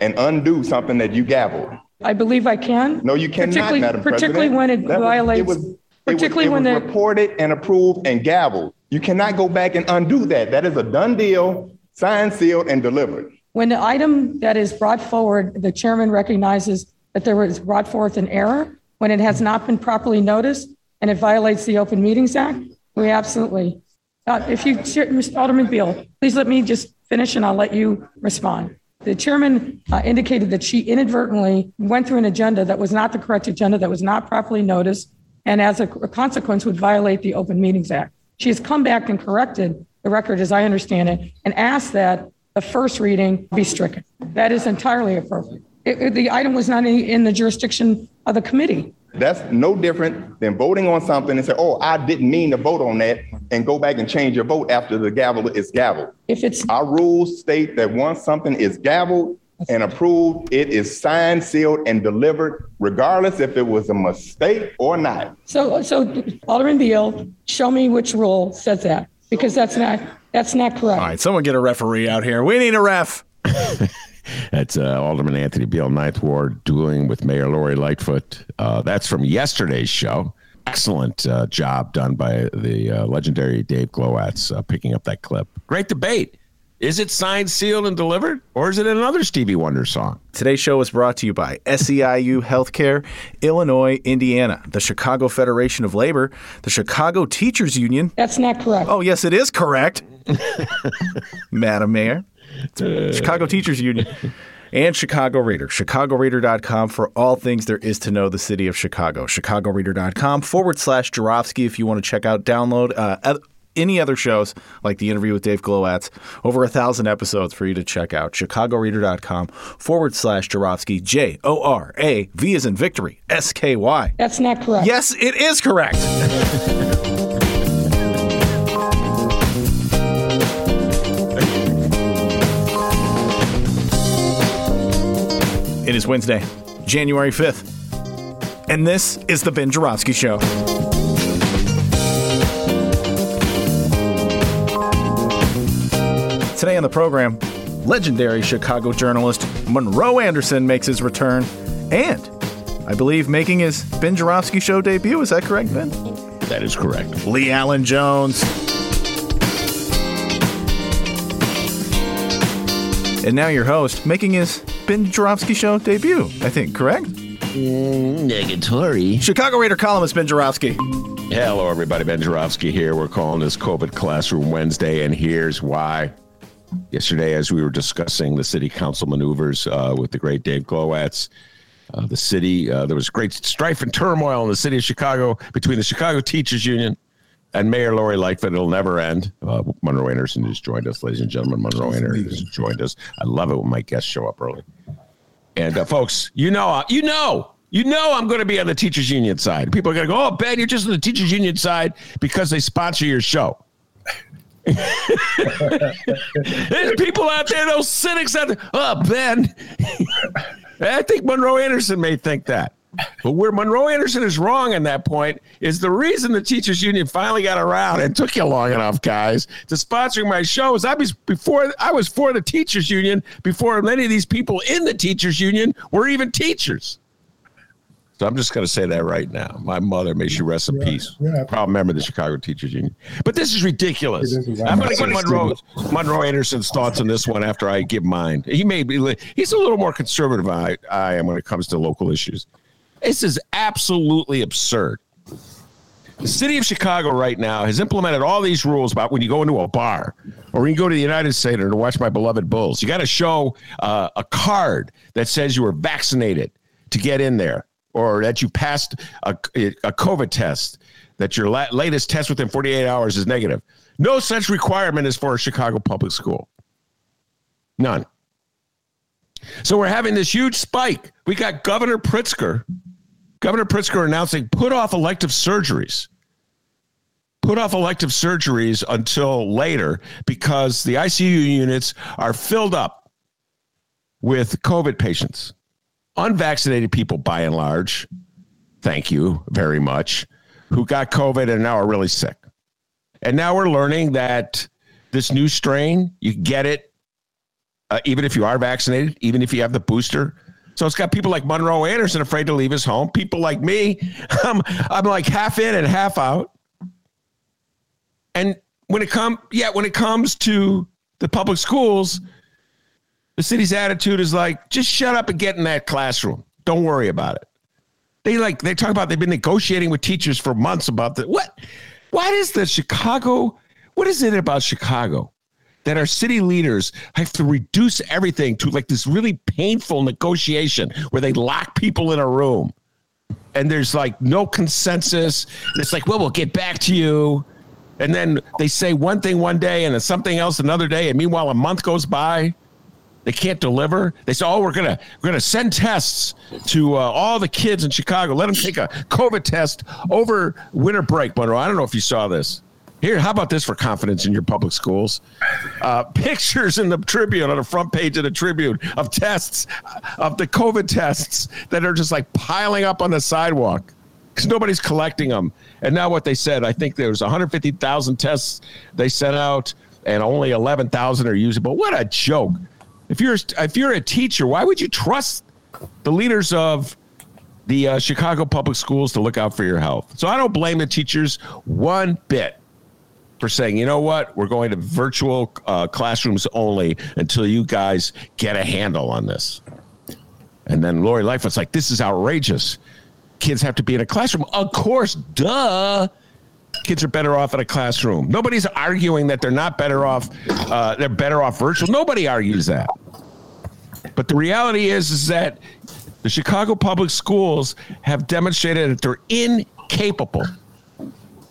and undo something that you gavelled. I believe I can. No, you cannot, Particularly- Madam particularlarly President. when it That violates- It was, it was, particularly it when was the- reported and approved and gavelled. You cannot go back and undo that. That is a done deal, signed, sealed, and delivered. When the item that is brought forward, the chairman recognizes that there was brought forth an error, when it has not been properly noticed and it violates the Open Meetings Act, we absolutely. Uh, If you, Mr. Alderman Beale, please let me just finish and I'll let you respond. The chairman uh, indicated that she inadvertently went through an agenda that was not the correct agenda, that was not properly noticed, and as a consequence would violate the Open Meetings Act. She has come back and corrected the record, as I understand it, and asked that the first reading be stricken. That is entirely appropriate. It- it- The item was not in in the jurisdiction of the committee. That's no different than voting on something and say, oh, I didn't mean to vote on that, and go back and change your vote after the gavel is gavelled. If it's, Our rules state that once something is gavelled and approved, it is signed, sealed, and delivered, regardless if it was a mistake or not. so, so Alderman Beale, show me which rule says that, because that's not, that's not correct. All right, someone get a referee out here. We need a ref. That's uh, Alderman Anthony Beale, Ninth Ward, dueling with Mayor Lori Lightfoot. Uh, that's from yesterday's show. Excellent uh, job done by the uh, legendary Dave Glowacz uh, picking up that clip. Great debate. Is it signed, sealed, and delivered, or is it another Stevie Wonder song? Today's show is brought to you by SEIU Healthcare, Illinois, Indiana, the Chicago Federation of Labor, the Chicago Teachers Union. That's not correct. Oh, yes, it is correct, Madam Mayor. Chicago Teachers Union. And Chicago Reader, chicagoreader.com for all things there is to know the city of Chicago. Chicagoreader.com forward slash Joravsky if you want to check out, download uh, any other shows like the interview with Dave Glowacz. Over a thousand episodes for you to check out. Chicagoreader.com forward slash Joravsky, J O R A V is in victory, S K Y. That's not correct. Yes, it is correct. It is Wednesday, January 5th, and this is the Ben Joravsky Show. Today on the program, legendary Chicago journalist Monroe Anderson makes his return, and I believe making his Ben Joravsky Show debut. Is that correct, Ben? That is correct. LeAlan Jones. And now your host, making his Ben Joravsky Show debut, I think, correct? Negatory. Chicago Reader columnist Ben Joravsky. Hello, everybody. Ben Joravsky here. We're calling this COVID Classroom Wednesday, and here's why. Yesterday, as we were discussing the city council maneuvers uh, with the great Dave Glowacz, uh, the city, uh, there was great strife and turmoil in the city of Chicago between the Chicago Teachers Union and Mayor Lori Lightfoot. It'll never end. Uh, Monroe Anderson just joined us, ladies and gentlemen. Monroe Anderson just joined us. I love it when my guests show up early. And uh, folks, you know, you know, you know, I'm going to be on the teachers union side. People are going to go, "Oh, Ben, you're just on the teachers union side because they sponsor your show." There's people out there, those cynics out there. Oh, Ben, I think Monroe Anderson may think that. But where Monroe Anderson is wrong in that point is the reason the teachers union finally got around and took you long enough, guys, to sponsoring my shows. I was before I was for the teachers union before many of these people in the teachers union were even teachers. So I'm just going to say that right now. My mother, may she rest in peace, proud member of the Chicago Teachers Union. But this is ridiculous. I'm going to get Monroe, Monroe Anderson's thoughts on this one after I give mine. He may be he's a little more conservative than I, I am when it comes to local issues. This is absolutely absurd. The city of Chicago right now has implemented all these rules about when you go into a bar or when you go to the United Center to watch my beloved Bulls. You got to show uh, a card that says you were vaccinated to get in there or that you passed a, a COVID test, that your la- latest test within 48 hours is negative. No such requirement is for a Chicago public school. None. So we're having this huge spike. We got Governor Pritzker, Governor Pritzker announcing put off elective surgeries. Put off elective surgeries until later because the ICU units are filled up with COVID patients. Unvaccinated people, by and large, thank you very much, who got COVID and now are really sick. And now we're learning that this new strain, you get it uh, even if you are vaccinated, even if you have the booster. So it's got people like Monroe Anderson afraid to leave his home. People like me, I'm, I'm like half in and half out. And when it comes, yeah, when it comes to the public schools, the city's attitude is like, just shut up and get in that classroom. Don't worry about it. They like they talk about they've been negotiating with teachers for months about the what? Why does the Chicago? What is it about Chicago that our city leaders have to reduce everything to like this really painful negotiation where they lock people in a room and there's like no consensus. It's like, well, we'll get back to you. And then they say one thing one day and something else another day. And meanwhile, a month goes by. They can't deliver. They say, "Oh, we're gonna we're gonna send tests to uh, all the kids in Chicago. Let them take a COVID test over winter break." Monroe, I don't know if you saw this. Here, how about this for confidence in your public schools? Uh, pictures in the Tribune on the front page of the Tribune of tests of the COVID tests that are just like piling up on the sidewalk because nobody's collecting them. And now what they said, I think there was 150,000 tests they sent out, and only 11,000 are usable. What a joke! If you're if you're a teacher, why would you trust the leaders of the uh, Chicago public schools to look out for your health? So I don't blame the teachers one bit for saying, you know what, we're going to virtual uh, classrooms only until you guys get a handle on this. And then Lori Lightfoot's like, this is outrageous. Kids have to be in a classroom. Of course, duh kids are better off in a classroom. Nobody's arguing that they're not better off. Uh, they're better off virtual. Nobody argues that. But the reality is, is that the Chicago public schools have demonstrated that they're incapable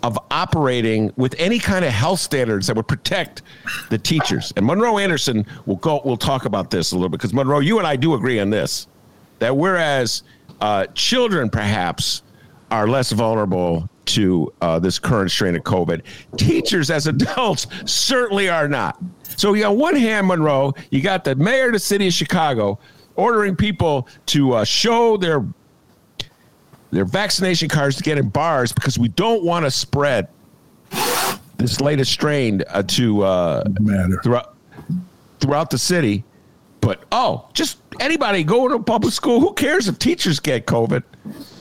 of operating with any kind of health standards that would protect the teachers. And Monroe Anderson will go. We'll talk about this a little bit because Monroe, you and I do agree on this. That whereas uh, children perhaps are less vulnerable to uh, this current strain of COVID. Teachers, as adults, certainly are not. So, you on one hand, Monroe, you got the mayor of the city of Chicago ordering people to uh, show their their vaccination cards to get in bars because we don't want to spread this latest strain uh, to uh, throughout throughout the city. But oh, just anybody going to public school, who cares if teachers get COVID?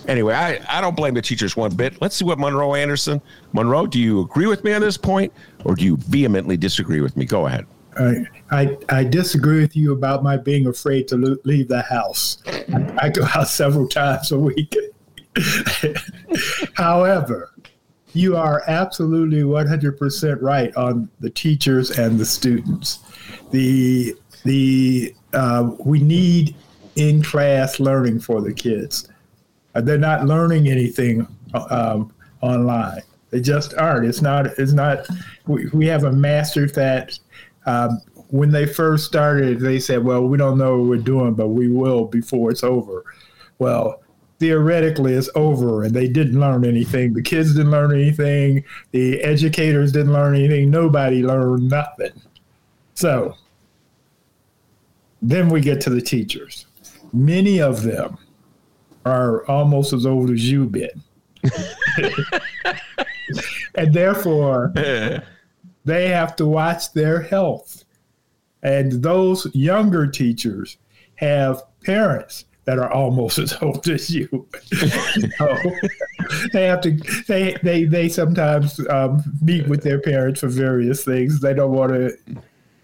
Anyway, I, I don't blame the teachers one bit. Let's see what Monroe Anderson. Monroe, do you agree with me on this point or do you vehemently disagree with me? Go ahead. I, I, I disagree with you about my being afraid to leave the house. I, I go out several times a week. However, you are absolutely 100% right on the teachers and the students. The the uh, we need in class learning for the kids. Uh, they're not learning anything um, online. They just aren't. It's not. It's not. We, we have a master that um, when they first started, they said, "Well, we don't know what we're doing, but we will before it's over." Well, theoretically, it's over, and they didn't learn anything. The kids didn't learn anything. The educators didn't learn anything. Nobody learned nothing. So then we get to the teachers. Many of them are almost as old as you've been. and therefore, they have to watch their health. And those younger teachers have parents that are almost as old as you. so they have to. They they they sometimes um, meet with their parents for various things. They don't want to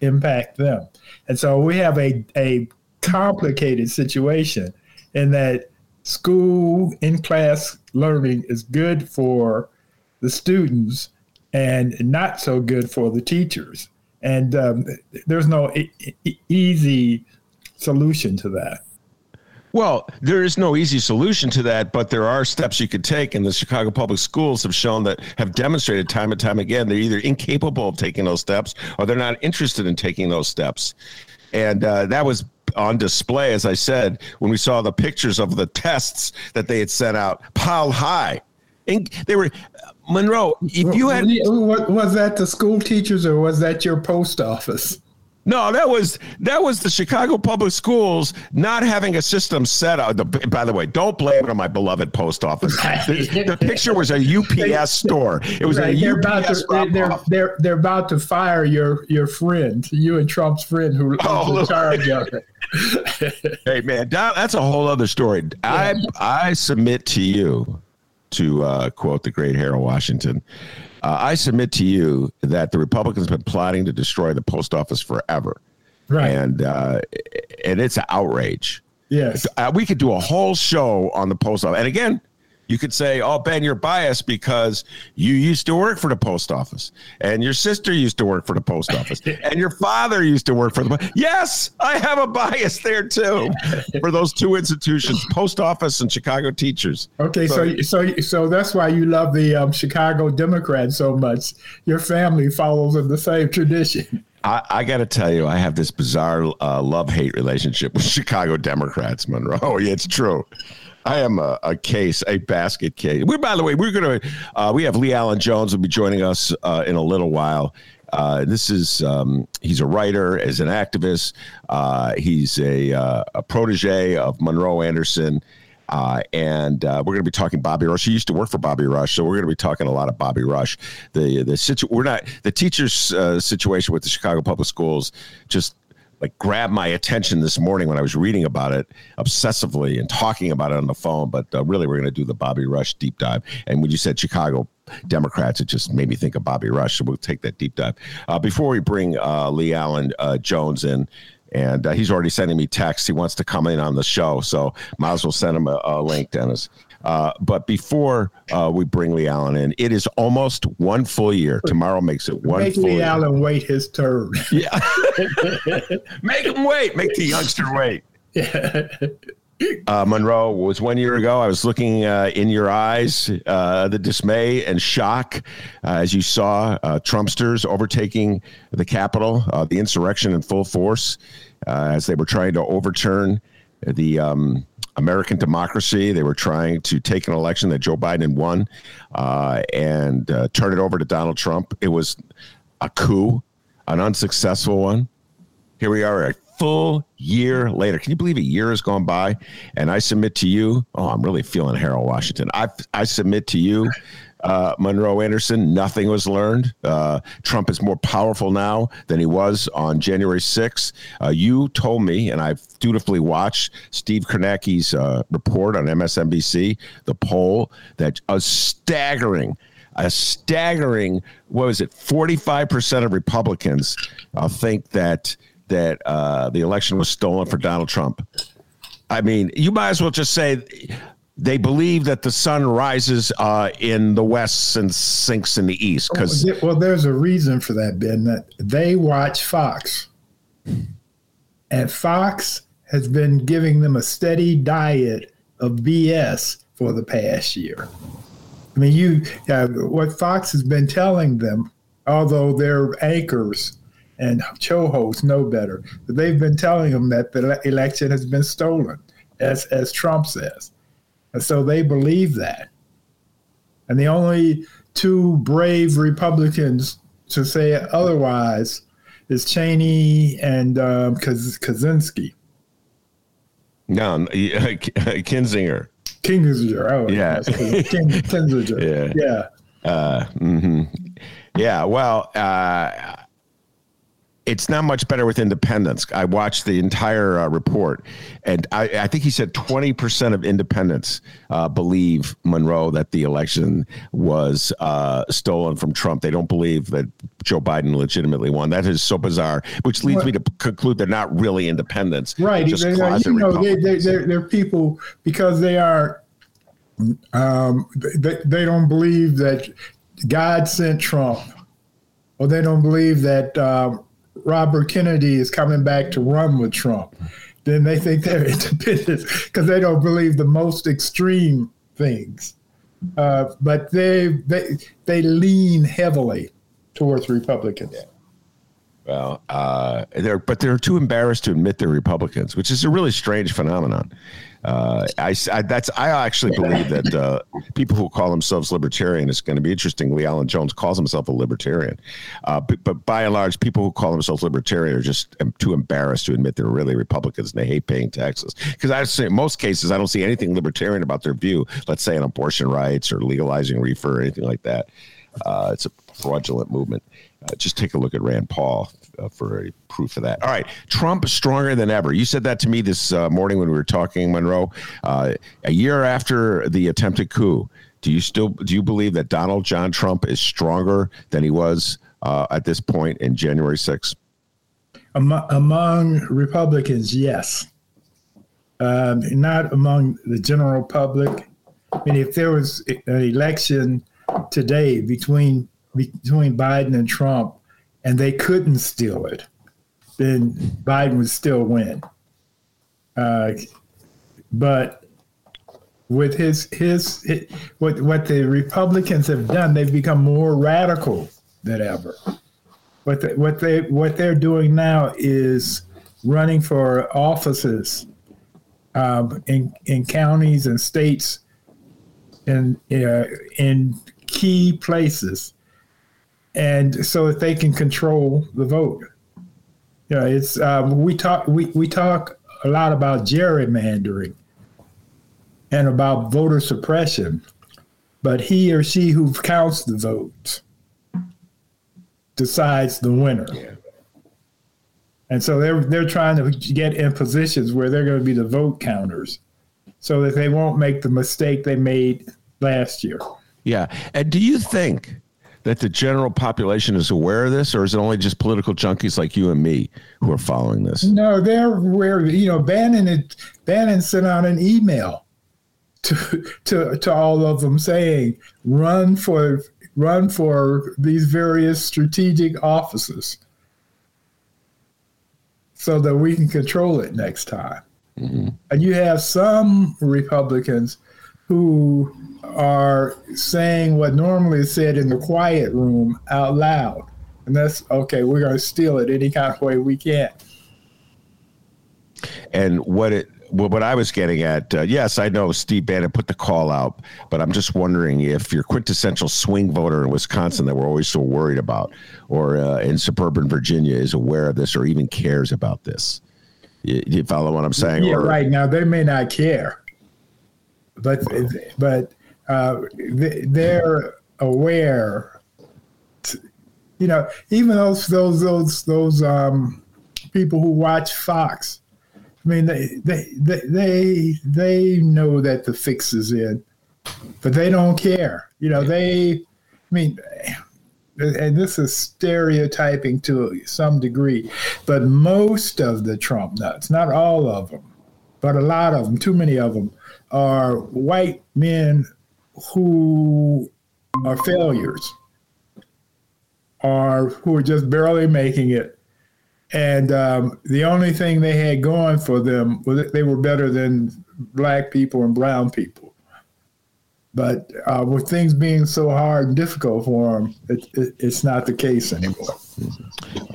impact them, and so we have a a complicated situation in that school in class learning is good for the students and not so good for the teachers. And um, there's no e- e- easy solution to that. Well, there is no easy solution to that, but there are steps you could take, and the Chicago Public Schools have shown that have demonstrated time and time again they're either incapable of taking those steps or they're not interested in taking those steps, and uh, that was on display, as I said, when we saw the pictures of the tests that they had sent out piled high. And they were Monroe. If you had was that the school teachers or was that your post office? No, that was that was the Chicago Public Schools not having a system set up. The, by the way, don't blame it on my beloved post office. The, the picture was a UPS store. It was right. a they're UPS. About to, they're, they're, they're about to fire your your friend, you and Trump's friend who oh, in charge of it. hey man, that's a whole other story. I I submit to you, to uh, quote the great Harold Washington. Uh, I submit to you that the Republicans have been plotting to destroy the post office forever. Right. And uh, and it's an outrage. Yes. Uh, we could do a whole show on the post office. And again, you could say, "Oh, Ben, you're biased because you used to work for the post office, and your sister used to work for the post office, and your father used to work for the." Yes, I have a bias there too for those two institutions, post office and Chicago teachers. Okay, so so so, so that's why you love the um, Chicago Democrats so much. Your family follows in the same tradition. I, I got to tell you, I have this bizarre uh, love hate relationship with Chicago Democrats, Monroe. Yeah, it's true. I am a, a, case, a basket case. We, by the way, we're to, uh, we have LeAlan Jones will be joining us uh, in a little while. Uh, this is, um, he's a writer, as an activist. Uh, he's a, uh, a protege of Monroe Anderson. Uh, and we're going to be talking Bobby Rush. He used to work for Bobby Rush, so we're going to be talking a lot of Bobby Rush. The the situ- we're not the teachers' situation with the Chicago Public Schools just like grabbed my attention this morning when I was reading about it obsessively and talking about it on the phone. But uh, really, we're going to do the Bobby Rush deep dive. And when you said Chicago Democrats, it just made me think of Bobby Rush. So we'll take that deep dive. Uh, before we bring uh, LeAlan uh, Jones in, and uh, he's already sending me texts. He wants to come in on the show, so might as well send him a, a link, Dennis. Uh, but before uh, we bring LeAlan in, it is almost one full year. Tomorrow makes it one Make full Lee year. Allen wait his turn. Yeah. Make him wait. Make the youngster wait. Yeah. Uh, Monroe was one year ago. I was looking uh, in your eyes, uh, the dismay and shock uh, as you saw uh, Trumpsters overtaking the Capitol, uh, the insurrection in full force, as they were trying to overturn the um, American democracy. They were trying to take an election that Joe Biden won uh, and uh, turn it over to Donald Trump. It was a coup, an unsuccessful one. Here we are, a full year later. Can you believe a year has gone by? And I submit to you, oh, I'm really feeling Harold Washington. I, I submit to you uh, Monroe Anderson, nothing was learned. Uh, Trump is more powerful now than he was on January 6th. Uh, you told me, and I've dutifully watched Steve Kornacki's uh, report on MSNBC, the poll that a staggering, a staggering, what was it, 45% of Republicans uh, think that that uh, the election was stolen for Donald Trump. I mean, you might as well just say they believe that the sun rises uh, in the west and sinks in the east because well there's a reason for that ben that they watch fox. And fox has been giving them a steady diet of bs for the past year. I mean you uh, what fox has been telling them although their anchors and show hosts know better but they've been telling them that the election has been stolen as as trump says and so they believe that. And the only two brave Republicans to say otherwise is Cheney and um, Kaczynski. No, uh, Kinzinger. Kinzinger. Oh, yeah. Kinzinger. Yeah. Yeah. Uh, mm-hmm. Yeah. Well, uh, it's not much better with independents. I watched the entire uh, report, and I, I, think he said 20% of independents uh, believe Monroe that the election was uh, stolen from Trump. They don't believe that Joe Biden legitimately won. That is so bizarre, which leads well, me to conclude they're not really independents. Right. Just they, closet you know, they, they, they're, they're people because they are, um, they, they don't believe that God sent Trump, or they don't believe that. Um, Robert Kennedy is coming back to run with Trump. then they think they're independent because they don't believe the most extreme things. Uh, but they, they they lean heavily towards Republicans. Well, uh, they're but they're too embarrassed to admit they're Republicans, which is a really strange phenomenon. Uh, I, I, that's I actually believe that uh, people who call themselves libertarian is going to be interesting. LeAlan Jones calls himself a libertarian, uh, but, but, by and large, people who call themselves libertarian are just too embarrassed to admit they're really Republicans and they hate paying taxes. Because I say in most cases, I don't see anything libertarian about their view. Let's say on abortion rights or legalizing reefer or anything like that. Uh, it's a fraudulent movement. Uh, just take a look at Rand Paul uh, for proof of that. All right, Trump is stronger than ever. You said that to me this uh, morning when we were talking, Monroe. Uh, a year after the attempted coup, do you still do you believe that Donald John Trump is stronger than he was uh, at this point in January 6th? Among, among Republicans, yes. Um, not among the general public. I mean, if there was an election today between between Biden and Trump, and they couldn't steal it, then Biden would still win. Uh, but with his, his, his what what the Republicans have done, they've become more radical than ever. What the, what they what they're doing now is running for offices um, in in counties and states in uh, in key places and so that they can control the vote. You know, it's um, we talk we, we talk a lot about gerrymandering and about voter suppression, but he or she who counts the votes decides the winner. Yeah. And so they're they're trying to get in positions where they're going to be the vote counters, so that they won't make the mistake they made last year. Yeah, and do you think that the general population is aware of this, or is it only just political junkies like you and me who are following this? No, they're aware. You know, Bannon had, Bannon sent out an email to to to all of them saying, "Run for run for these various strategic offices." So that we can control it next time. Mm-hmm. And you have some Republicans who are saying what normally is said in the quiet room out loud. And that's okay, we're going to steal it any kind of way we can. And what it well, what I was getting at, uh, yes, I know Steve Bannon put the call out, but I'm just wondering if your quintessential swing voter in Wisconsin that we're always so worried about, or uh, in suburban Virginia, is aware of this or even cares about this. You, you follow what I'm saying? Yeah, or, right. Now they may not care, but but uh, they're aware. You know, even those those those those um, people who watch Fox. I mean, they, they they they they know that the fix is in, but they don't care. You know, they. I mean, and this is stereotyping to some degree, but most of the Trump nuts, not all of them, but a lot of them, too many of them, are white men who are failures or who are just barely making it. And um, the only thing they had going for them was they were better than black people and brown people. But uh, with things being so hard and difficult for them, it, it, it's not the case anymore.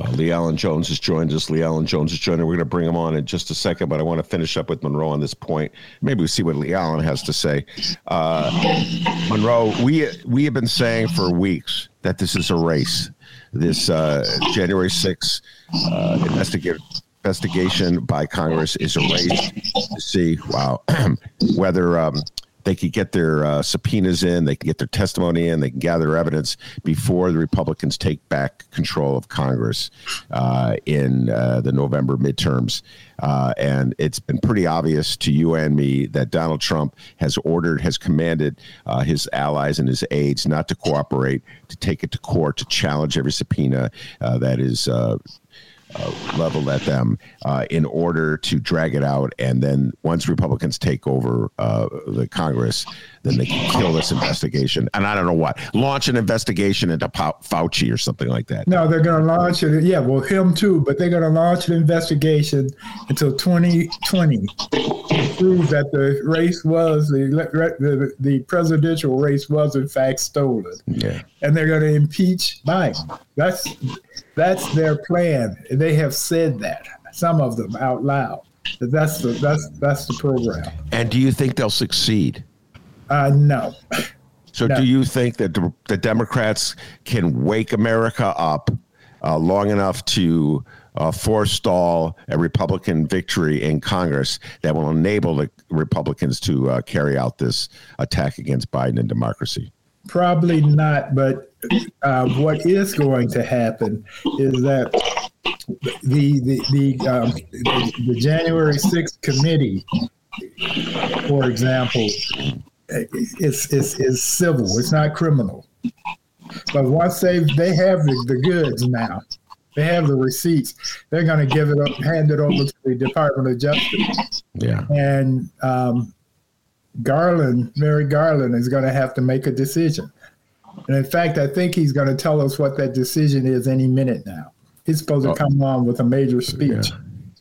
Uh, LeAlan Jones has joined us. LeAlan Jones has joined us. We're going to bring him on in just a second, but I want to finish up with Monroe on this point. Maybe we see what LeAlan has to say. Uh, Monroe, we we have been saying for weeks that this is a race. This uh, January 6th uh, investigation by Congress is a race to see, wow, whether um, they could get their uh, subpoenas in, they can get their testimony in, they can gather evidence before the Republicans take back control of Congress uh, in uh, the November midterms. Uh, and it's been pretty obvious to you and me that Donald Trump has ordered, has commanded uh, his allies and his aides not to cooperate, to take it to court, to challenge every subpoena uh, that is uh, leveled at them uh, in order to drag it out. And then once Republicans take over uh, the Congress, then they can kill this investigation. And I don't know what, launch an investigation into Fauci or something like that. No, they're going to launch it. Yeah, well, him too, but they're going to launch an investigation until 2020 to prove that the race was the, the the presidential race was in fact stolen. Yeah, and they're going to impeach Biden. That's that's their plan. They have said that some of them out loud. That's the that's that's the program. And do you think they'll succeed? Uh, no. So, no. do you think that the, the, Democrats can wake America up uh, long enough to uh, forestall a Republican victory in Congress that will enable the Republicans to uh, carry out this attack against Biden and democracy? Probably not, but uh, what is going to happen is that the the the, um, the, the January 6th committee, for example, is, is, is civil. It's not criminal. But once they they have the, the goods now, they have the receipts. They're going to give it up, hand it over to the Department of Justice. Yeah. And um, Garland, Merrick Garland, is going to have to make a decision. And in fact, I think he's going to tell us what that decision is any minute now. He's supposed to oh. come on with a major speech. Yeah.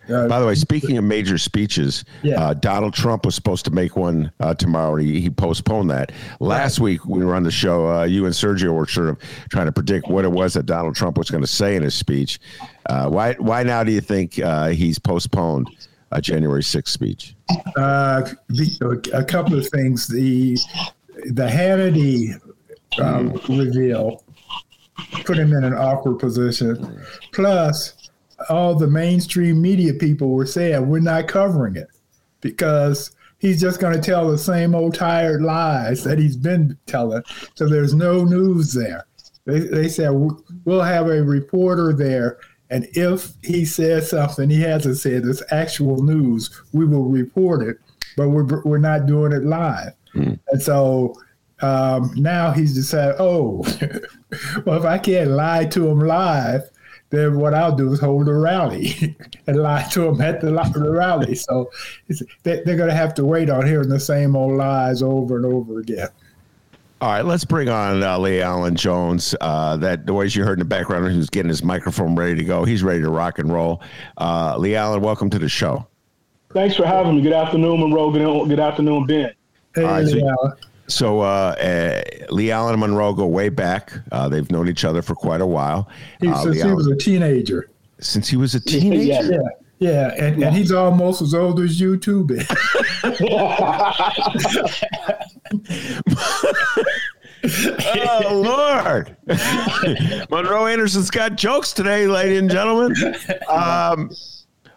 Uh, By the way, speaking of major speeches, yeah. uh, Donald Trump was supposed to make one uh, tomorrow. He, he, postponed that. Last right. week, we were on the show. Uh, you and Sergio were sort of trying to predict what it was that Donald Trump was going to say in his speech. Uh, why, why now do you think uh, he's postponed a January 6th speech? The, a couple of things. The, the Hannity um, reveal put him in an awkward position. Plus, all the mainstream media people were saying we're not covering it because he's just going to tell the same old tired lies that he's been telling. So there's no news there. They, they said we'll have a reporter there, and if he says something he hasn't said, it's actual news, we will report it, but we're, we're not doing it live. Mm. And so um, now he's decided, oh, well, if I can't lie to him live, then what I'll do is hold a rally and lie to them at the, the rally. So they, they're going to have to wait on hearing the same old lies over and over again. All right, let's bring on uh, LeAlan Jones. Uh, that noise you heard in the background, who's getting his microphone ready to go. He's ready to rock and roll. Uh, LeAlan, welcome to the show. Thanks for having me. Good afternoon, Monroe. Good, good afternoon, Ben. Hey, All right, Lee so, Allen. So uh, uh, LeAlan and Monroe go way back. Uh, they've known each other for quite a while. He, uh, since he was a teenager. Since he was a teenager. Yeah, yeah, and, yeah. and he's almost as old as you too, Ben. oh Lord! Monroe Anderson's got jokes today, ladies and gentlemen. Um,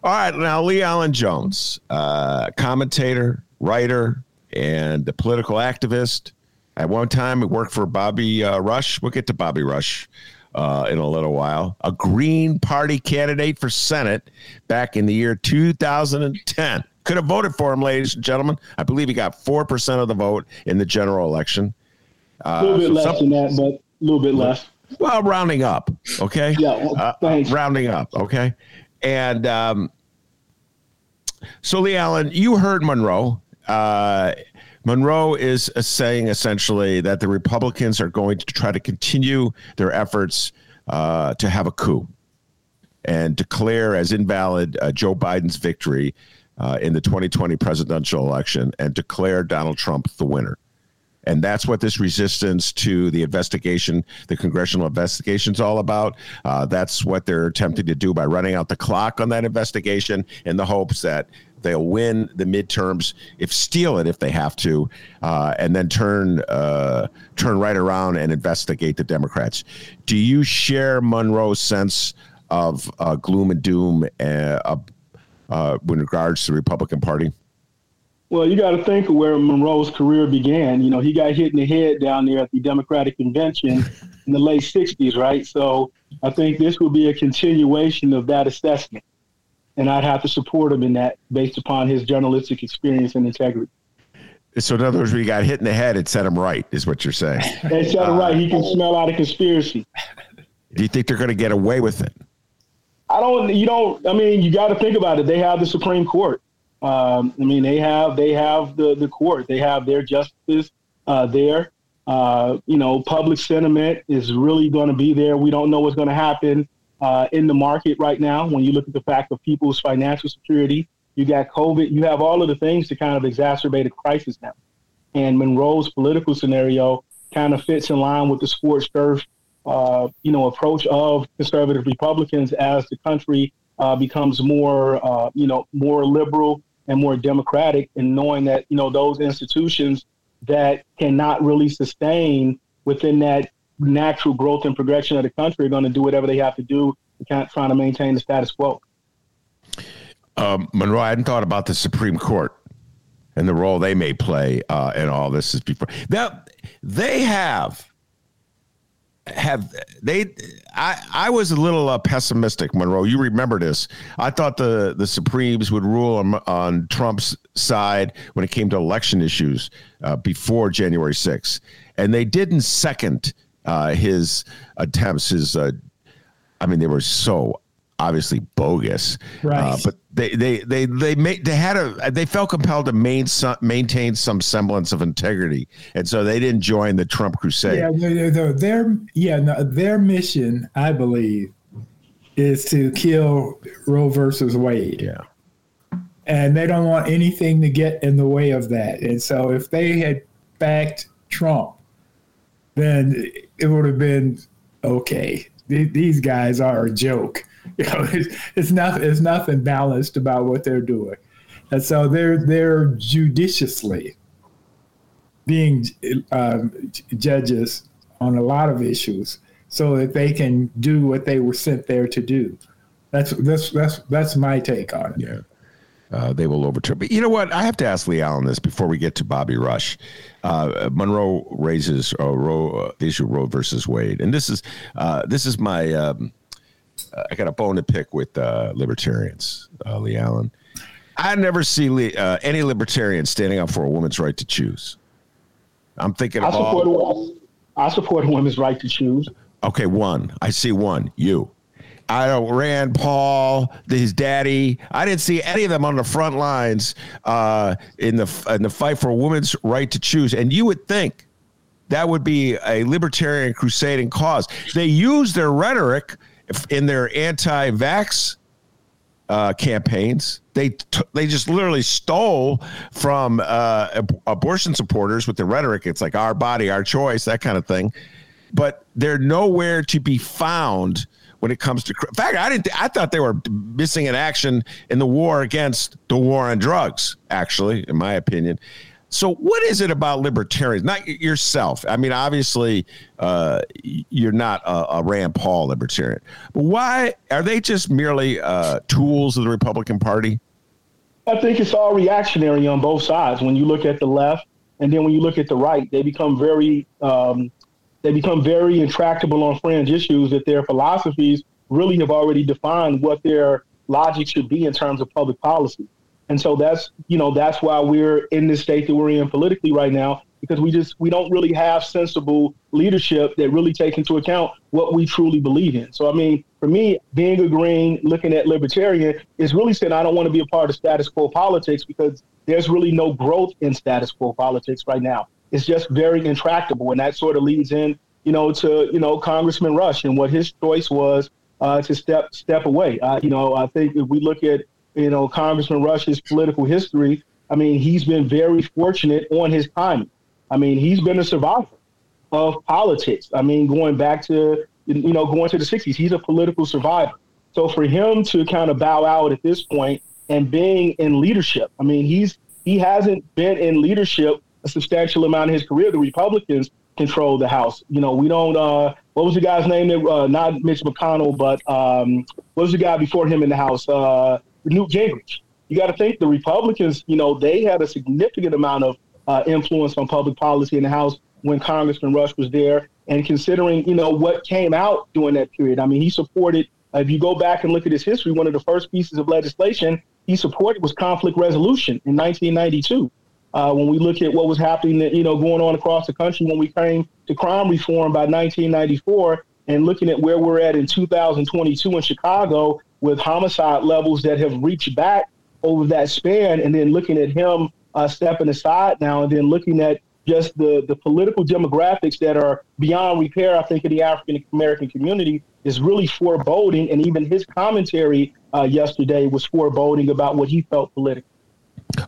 all right, now LeAlan Jones, uh, commentator, writer, and a political activist. At one time, he worked for Bobby uh, Rush. We'll get to Bobby Rush uh, in a little while. A Green Party candidate for Senate back in the year 2010. Could have voted for him, ladies and gentlemen. I believe he got 4% of the vote in the general election. Uh, a little bit so less some, than that, but a little bit less. Well, rounding up, okay? Yeah, uh, thanks. rounding up, okay? And um, so, LeAlan, you heard Monroe uh, Monroe is saying essentially that the Republicans are going to try to continue their efforts uh, to have a coup and declare as invalid uh, Joe Biden's victory uh, in the 2020 presidential election and declare Donald Trump the winner. And that's what this resistance to the investigation, the congressional investigation, is all about. Uh, that's what they're attempting to do by running out the clock on that investigation in the hopes that they'll win the midterms, if steal it if they have to, uh, and then turn uh, turn right around and investigate the Democrats. Do you share Monroe's sense of uh, gloom and doom uh, uh, in regards to the Republican Party? Well, you got to think of where Monroe's career began. You know, he got hit in the head down there at the Democratic Convention in the late 60s, right? So I think this will be a continuation of that assessment and I'd have to support him in that based upon his journalistic experience and integrity. So, in other words, when he got hit in the head, it set him right, is what you're saying. It set him right. He can smell out a conspiracy. Do you think they're going to get away with it? I don't. You don't. I mean, you got to think about it. They have the Supreme Court. Um, I mean, they have they have the the court. They have their justices uh, there. Uh, you know, public sentiment is really going to be there. We don't know what's going to happen uh, in the market right now. When you look at the fact of people's financial security, you got COVID. You have all of the things to kind of exacerbate a crisis now. And Monroe's political scenario kind of fits in line with the sports turf uh, you know, approach of conservative Republicans as the country uh, becomes more, uh, you know, more liberal and more democratic, and knowing that you know those institutions that cannot really sustain within that natural growth and progression of the country are going to do whatever they have to do to trying to maintain the status quo. Um, Monroe, I hadn't thought about the Supreme Court and the role they may play uh, in all this. Is before now they have have they i i was a little uh, pessimistic monroe you remember this i thought the the supremes would rule on, on trump's side when it came to election issues uh, before january 6th and they didn't second uh, his attempts his uh, i mean they were so obviously bogus. Right. Uh, but they they they they made they had a they felt compelled to main, maintain some semblance of integrity, and so they didn't join the Trump crusade. Yeah, their, their yeah no, their mission, I believe, is to kill Roe versus Wade. Yeah. And they don't want anything to get in the way of that. And so if they had backed Trump, then it would have been okay. These guys are a joke You know, it's, it's not it's nothing balanced about what they're doing, and so they're they're judiciously being um, judges on a lot of issues so that they can do what they were sent there to do. That's that's that's that's my take on it. Yeah. Uh, they will overturn. But you know what? I have to ask LeAlan this before we get to Bobby Rush. Uh, Monroe raises uh, Roe, uh, the issue Roe versus Wade, and this is uh, this is my um, I got a bone to pick with uh, libertarians, uh, LeAlan. I never see uh, any libertarian standing up for a woman's right to choose. I'm thinking I support, all, I support a woman's right to choose. Okay, one. I see one. You. I don't Rand Paul, his daddy. I didn't see any of them on the front lines uh, in the in the fight for a woman's right to choose. And you would think that would be a libertarian crusading cause. They use their rhetoric in their anti-vax uh, campaigns. They t- they just literally stole from uh, ab- abortion supporters with the rhetoric. It's like our body, our choice, that kind of thing. But they're nowhere to be found when it comes to. In fact, I didn't. I thought they were missing in action in the war against the war on drugs. Actually, in my opinion, so, what is it about libertarians? Not yourself. I mean, obviously, uh, you're not a, a, Rand Paul libertarian, but why are they just merely uh, tools of the Republican Party? I think it's all reactionary on both sides. When you look at the left, and then when you look at the right, they become very um, they become very intractable on fringe issues. That their philosophies really have already defined what their logic should be in terms of public policy. And so that's, you know, that's why we're in this state that we're in politically right now, because we just, we don't really have sensible leadership that really take into account what we truly believe in. So, I mean, for me, being a green, looking at libertarian is really saying I don't want to be a part of status quo politics because there's really no growth in status quo politics right now. It's just very intractable. And that sort of leads in, you know, to, you know, Congressman Rush and what his choice was uh, to step step away. Uh, you know, I think if we look at you know, Congressman Rush's political history, I mean, he's been very fortunate on his timing. I mean, he's been a survivor of politics. I mean, going back to, you know, going to the 60s, he's a political survivor. So for him to kind of bow out at this point and being in leadership, I mean, he's he hasn't been in leadership a substantial amount of his career. The Republicans control the House. You know, we don't. Uh, what was the guy's name? Uh, not Mitch McConnell, but um, what was the guy before him in the House? Uh, Newt Gingrich. You got to think the Republicans, you know, they had a significant amount of uh, influence on public policy in the House when Congressman Rush was there. And considering, you know, what came out during that period, I mean, he supported, if you go back and look at his history, one of the first pieces of legislation he supported was conflict resolution in 1992. Uh, when we look at what was happening, you know, going on across the country when we came to crime reform by 1994 and looking at where we're at in 2022 in Chicago, with homicide levels that have reached back over that span, and then looking at him uh, stepping aside now, and then looking at just the, the political demographics that are beyond repair, I think, in the African American community is really foreboding. And even his commentary uh, yesterday was foreboding about what he felt politically.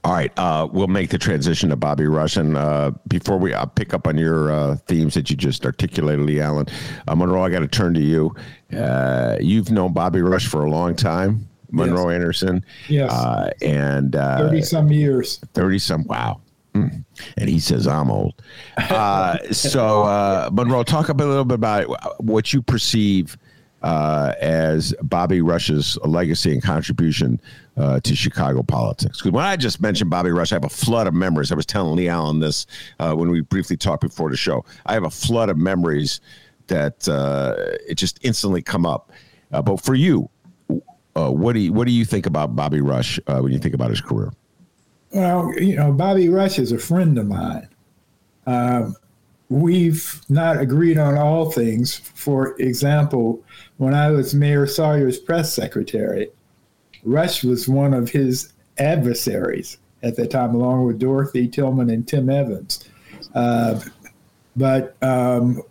All right, uh, we'll make the transition to Bobby Rush, and uh, before we uh, pick up on your uh, themes that you just articulated, LeAlan, uh, Monroe, I got to turn to you. Uh, you've known Bobby Rush for a long time, Monroe yes. Anderson. Yes, and thirty some years. Thirty some. Wow. Mm. And he says I'm old. so, Monroe, talk a, a little bit about what you perceive uh, as Bobby Rush's legacy and contribution uh, to Chicago politics. Because when I just mentioned Bobby Rush, I have a flood of memories. I was telling LeAlan this uh, when we briefly talked before the show. I have a flood of memories that uh, it just instantly come up. Uh, but for you, uh, what do you what do you think about Bobby Rush when you think about his career? Well, you know, Bobby Rush is a friend of mine. Um, we've not agreed on all things. For example, when I was Mayor Sawyer's press secretary, Rush was one of his adversaries at that time, along with Dorothy Tillman and Tim Evans. Uh, but um,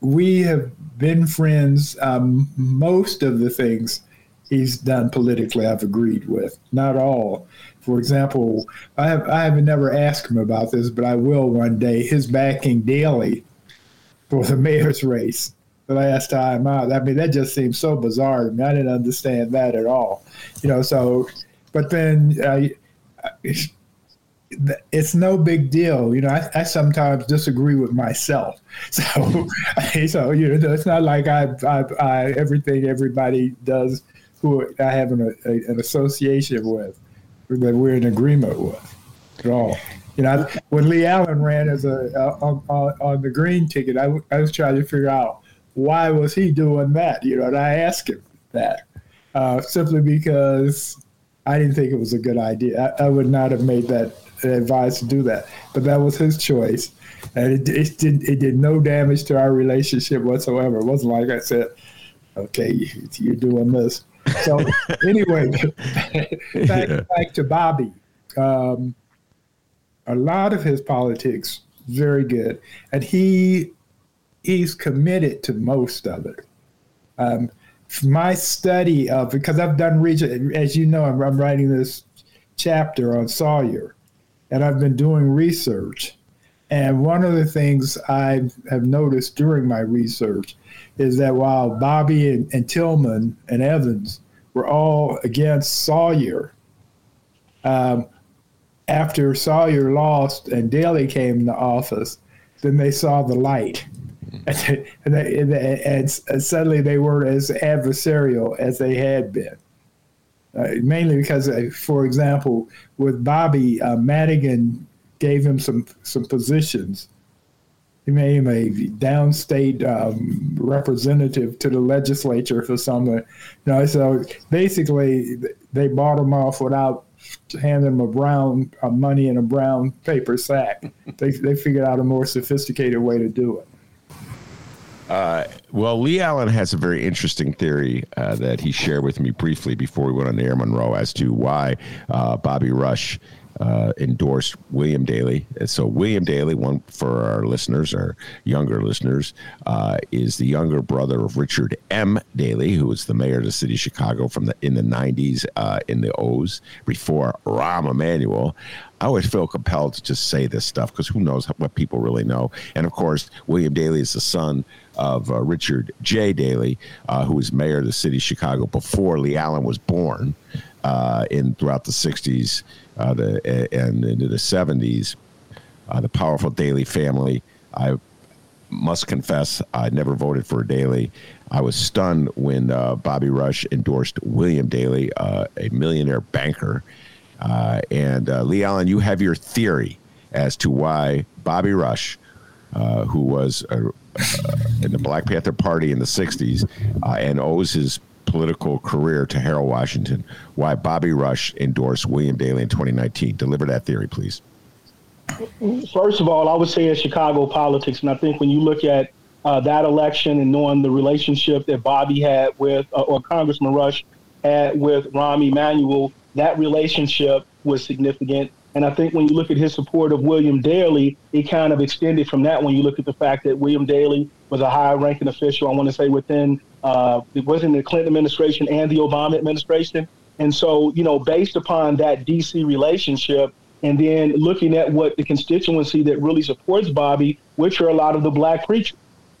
we have been friends. Um, most of the things he's done politically, I've agreed with, not all. For example, I have I have never asked him about this, but I will one day. His backing Daley for the mayor's race last time out. I mean, that just seems so bizarre to me. I didn't understand that at all. You know, so, but then uh, it's no big deal. You know, I, I, sometimes disagree with myself. So, so you know, it's not like I, I, I everything everybody does who I have an, a, an association with that we're in agreement with at all. You know, when LeAlan ran as a uh, on, on, on, the green ticket, I, I was trying to figure out why was he doing that. You know, and I asked him that uh, simply because I didn't think it was a good idea. I, I, would not have made that advice to do that, but that was his choice, and it, it did it did no damage to our relationship whatsoever. It wasn't like I said, "Okay, you're doing this." So anyway, back, yeah. back to Bobby. Um, a lot of his politics very good, and he he's committed to most of it. Um, my study of because I've done research, as you know, I'm, I'm writing this chapter on Sawyer, and I've been doing research. And one of the things I have noticed during my research is that while Bobby and, and Tillman and Evans were all against Sawyer, um, after Sawyer lost and Daley came into office, then they saw the light. And, they, and, and, suddenly they weren't as adversarial as they had been. Uh, mainly because, uh, for example, with Bobby, uh, Madigan gave him some some positions he made him a downstate um, representative to the legislature for something. You know, so basically they bought him off without handing him a brown uh, money in a brown paper sack. they they figured out a more sophisticated way to do it. Uh, well, LeAlan has a very interesting theory uh, that he shared with me briefly before we went on the air, Monroe, as to why uh, Bobby Rush uh, endorsed William Daley. So William Daley, one for our listeners, our younger listeners, uh, is the younger brother of Richard M. Daley, who was the mayor of the city of Chicago from the in the '90s uh, in the O's before Rahm Emanuel. I always feel compelled to just say this stuff because who knows what people really know. And of course, William Daley is the son of uh, Richard J. Daley, uh, who was mayor of the city of Chicago before LeAlan was born uh, in throughout the '60s uh, the, and into the 70s, uh, the powerful Daley family. I must confess, I never voted for Daley. I was stunned when Bobby Rush endorsed William Daley, a millionaire banker. And LeAlan, you have your theory as to why Bobby Rush, who was in the Black Panther Party in the 60s and owes his political career to Harold Washington, why Bobby Rush endorsed William Daley in 2019. Deliver that theory, please. First of all, I would say in Chicago politics, and I think when you look at uh, that election and knowing the relationship that Bobby had with, uh, or Congressman Rush had with Rahm Emanuel, that relationship was significant. And I think when you look at his support of William Daley, it kind of extended from that when you look at the fact that William Daley was a high ranking official, I want to say within, uh, it was in the Clinton administration and the Obama administration. And so, you know, based upon that DC relationship, and then looking at what the constituency that really supports Bobby, which are a lot of the black preachers.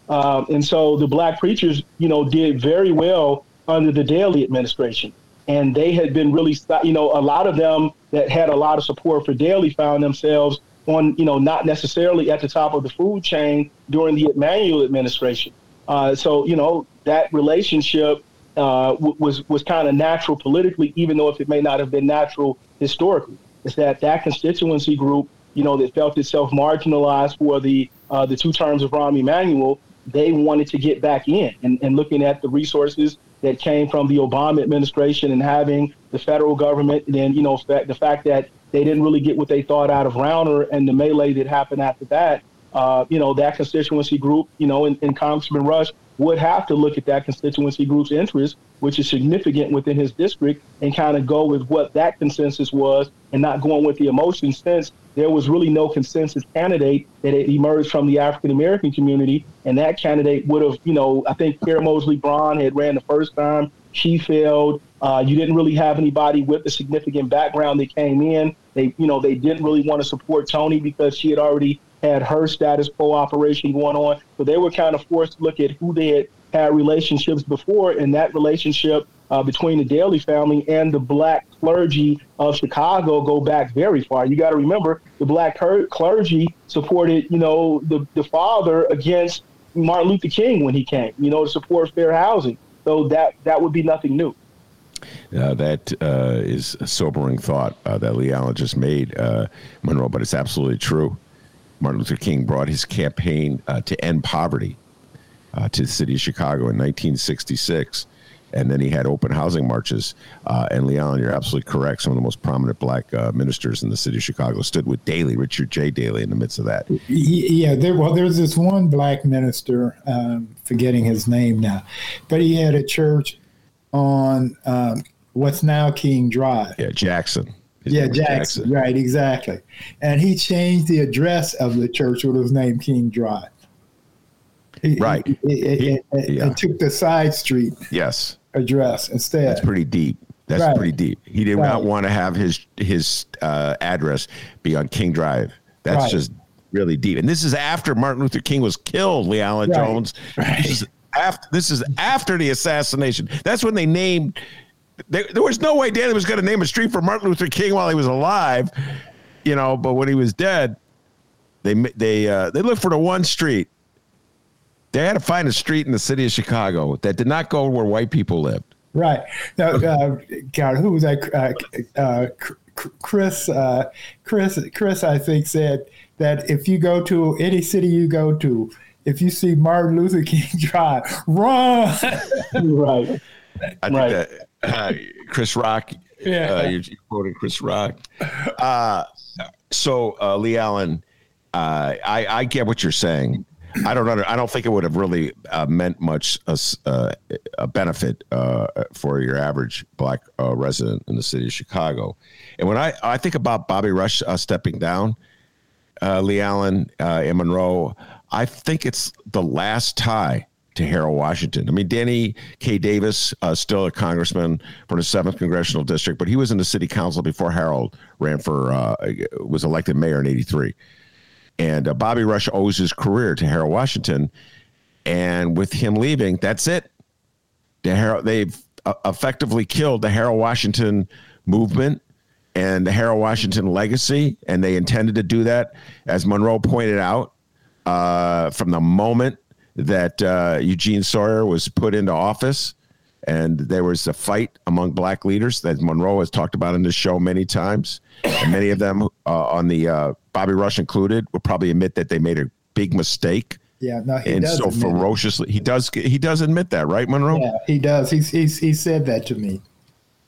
Uh, and so the black preachers, you know, did very well under the Daley administration. And they had been really, you know, a lot of them that had a lot of support for Daley found themselves on, you know, not necessarily at the top of the food chain during the Emanuel administration. Uh, so, you know, that relationship uh, w- was was kind of natural politically, even though if it may not have been natural historically is that that constituency group, you know, that felt itself marginalized for the uh, the two terms of Rahm Emanuel, they wanted to get back in. And, and looking at the resources that came from the Obama administration and having the federal government, and then you know the fact that they didn't really get what they thought out of Rauner and the melee that happened after that. Uh, you know that constituency group, you know, and, and Congressman Rush would have to look at that constituency group's interest, which is significant within his district, and kind of go with what that consensus was and not going with the emotion since there was really no consensus candidate that emerged from the African American community. And that candidate would have, you know, I think Carol Moseley Braun had ran the first time. She failed. Uh, you didn't really have anybody with a significant background that came in. They, you know, they didn't really want to support Toni because she had already had her status quo operation going on. So they were kind of forced to look at who they had had relationships before, and that relationship uh, between the Daley family and the black clergy of Chicago go back very far. You got to remember the black clergy supported, you know, the, the father against Martin Luther King when he came, you know, to support fair housing. So that that would be nothing new. Uh, that uh, is a sobering thought uh, that Allen just made, uh, Monroe, but it's absolutely true. Martin Luther King brought his campaign uh, to end poverty uh, to the city of Chicago in 1966. And then he had open housing marches. Uh, and Leon, you're absolutely correct. Some of the most prominent black uh, ministers in the city of Chicago stood with Daley, Richard J. Daley, in the midst of that. Yeah, there, well, there's this one black minister, um, forgetting his name now, but he had a church on um, what's now King Drive. Yeah, Jackson. His yeah, Jackson, Jackson, Right, exactly. And he changed the address of the church with his name King Drive. He, right. He, he, yeah. and took the side street. Yes. Address instead. That's pretty deep. That's right. pretty deep. He did right. not want to have his his uh, address be on King Drive. That's right. just really deep. And this is after Martin Luther King was killed, LeAlan Jones. This is after this is after the assassination. That's when they named there, there was no way Danny was going to name a street for Martin Luther King while he was alive, you know. But when he was dead, they they uh, they looked for the one street. They had to find a street in the city of Chicago that did not go where white people lived. Right. Now, uh, God, who was that? Uh, uh, Chris, uh, Chris, Chris, I think said that if you go to any city you go to, if you see Martin Luther King Drive, run. right. I think right. that uh, Chris Rock. Yeah, uh, you're, you're, quoting Chris Rock. Uh, so uh, LeAlan, uh, I, I get what you're saying. I don't under, I don't think it would have really uh, meant much uh, a benefit uh, for your average black uh, resident in the city of Chicago. And when I, I think about Bobby Rush uh, stepping down, uh, LeAlan and Monroe, I think it's the last tie to Harold Washington. I mean, Danny K. Davis, uh, still a congressman from the seventh congressional district, but he was in the city council before Harold ran for uh, was elected mayor in '83. And uh, Bobby Rush owes his career to Harold Washington, and with him leaving, that's it. The Harold, they've uh, effectively killed the Harold Washington movement and the Harold Washington legacy, and they intended to do that, as Monroe pointed out, uh, from the moment that uh, Eugene Sawyer was put into office, and there was a fight among black leaders that Monroe has talked about in this show many times. And many of them, uh, on the uh, Bobby Rush included, will probably admit that they made a big mistake. Yeah, no, he and does so ferociously. It. He does. He does admit that, right, Monroe? Yeah, he does. He's he's he said that to me.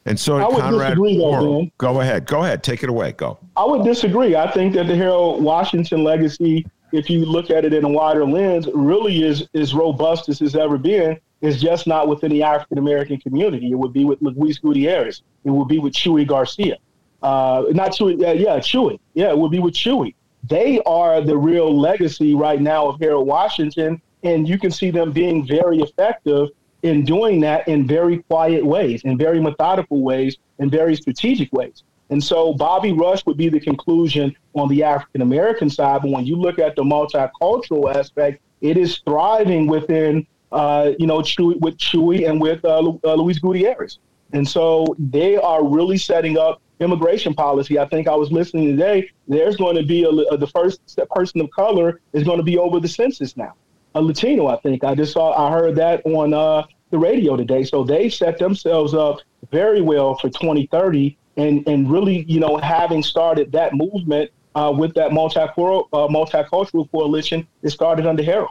And so, I would Conrad, disagree, though, Ben. Go ahead. Go ahead. Take it away. Go. I would disagree. I think that the Harold Washington legacy if you look at it in a wider lens, really is as robust as it's ever been. It's just not within the African American community. It would be with Luis Gutierrez. It would be with Chuy Garcia. Uh, not Chuy, uh, yeah, Chuy. Yeah, it would be with Chuy. They are the real legacy right now of Harold Washington, and you can see them being very effective in doing that in very quiet ways, in very methodical ways, in very strategic ways. And so Bobby Rush would be the conclusion on the African American side. But when you look at the multicultural aspect, it is thriving within, uh, you know, Chuy, with Chuy and with uh, uh, Luis Gutierrez. And so they are really setting up immigration policy. I think I was listening today. There's going to be a, a, the first person of color is going to be over the census now. A Latino, I think. I just saw, I heard that on uh, the radio today. So they set themselves up very well for 2030 and, and really, you know, having started that movement uh, with that multicultural, uh, multicultural coalition, it started under Harold.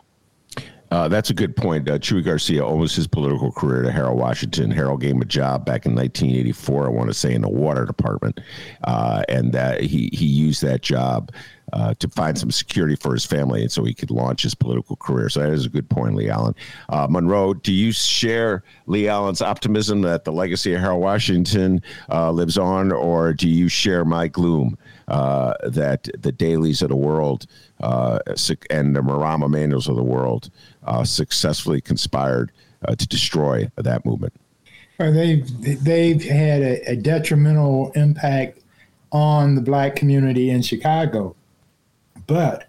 Uh, that's a good point. Uh, Chuy Garcia owes his political career to Harold Washington. Harold gave him a job back in 1984, I want to say, in the water department, uh, and that he he used that job uh, to find some security for his family, and so he could launch his political career. So that is a good point, LeAlan. Uh, Monroe, do you share LeAlan's optimism that the legacy of Harold Washington uh, lives on, or do you share my gloom that the Daleys of the world and the Rahm Emanuels of the world uh, successfully conspired to destroy that movement? They've they've had a, a detrimental impact on the black community in Chicago. But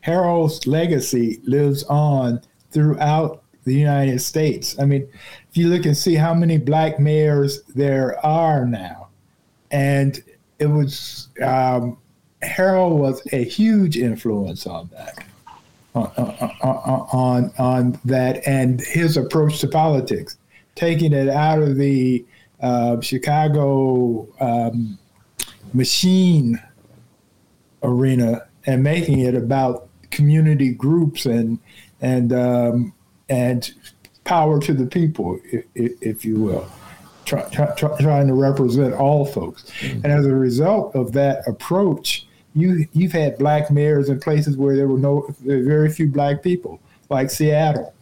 Harold's legacy lives on throughout the United States. I mean, if you look and see how many black mayors there are now, and it was um, Harold was a huge influence on that, on, on, that, and his approach to politics, taking it out of the uh, Chicago um, machine arena and making it about community groups and and um, and power to the people, if, if you will, try, try, trying to represent all folks. And as a result of that approach, you you've had black mayors in places where there were no very few black people, like Seattle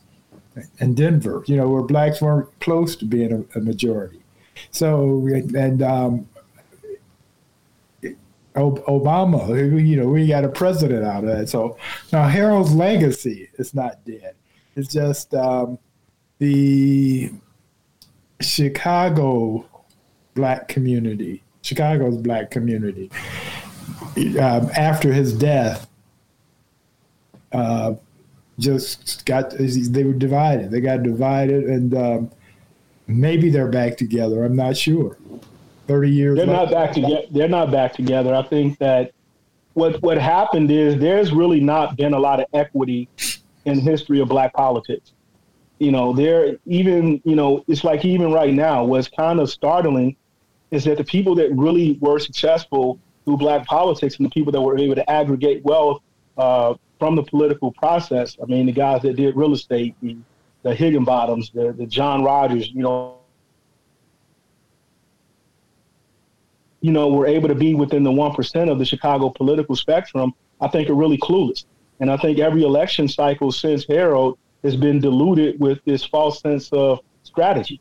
and Denver, you know, where blacks weren't close to being a, a majority. So and um, Obama. You know, we got a president out of that. So now Harold's legacy is not dead. It's just um, the Chicago black community, Chicago's black community, um, after his death, uh, just got they were divided. They got divided, and um, maybe they're back together. I'm not sure. 30 years they're not back together they're not back together i think that what what happened is there's really not been a lot of equity in history of black politics you know there even you know it's like even right now what's kind of startling is that the people that really were successful through black politics and the people that were able to aggregate wealth uh, from the political process i mean the guys that did real estate the, the higginbottoms the, the john rogers you know you know, were able to be within the 1% of the Chicago political spectrum, I think are really clueless. And I think every election cycle since Harold has been diluted with this false sense of strategy.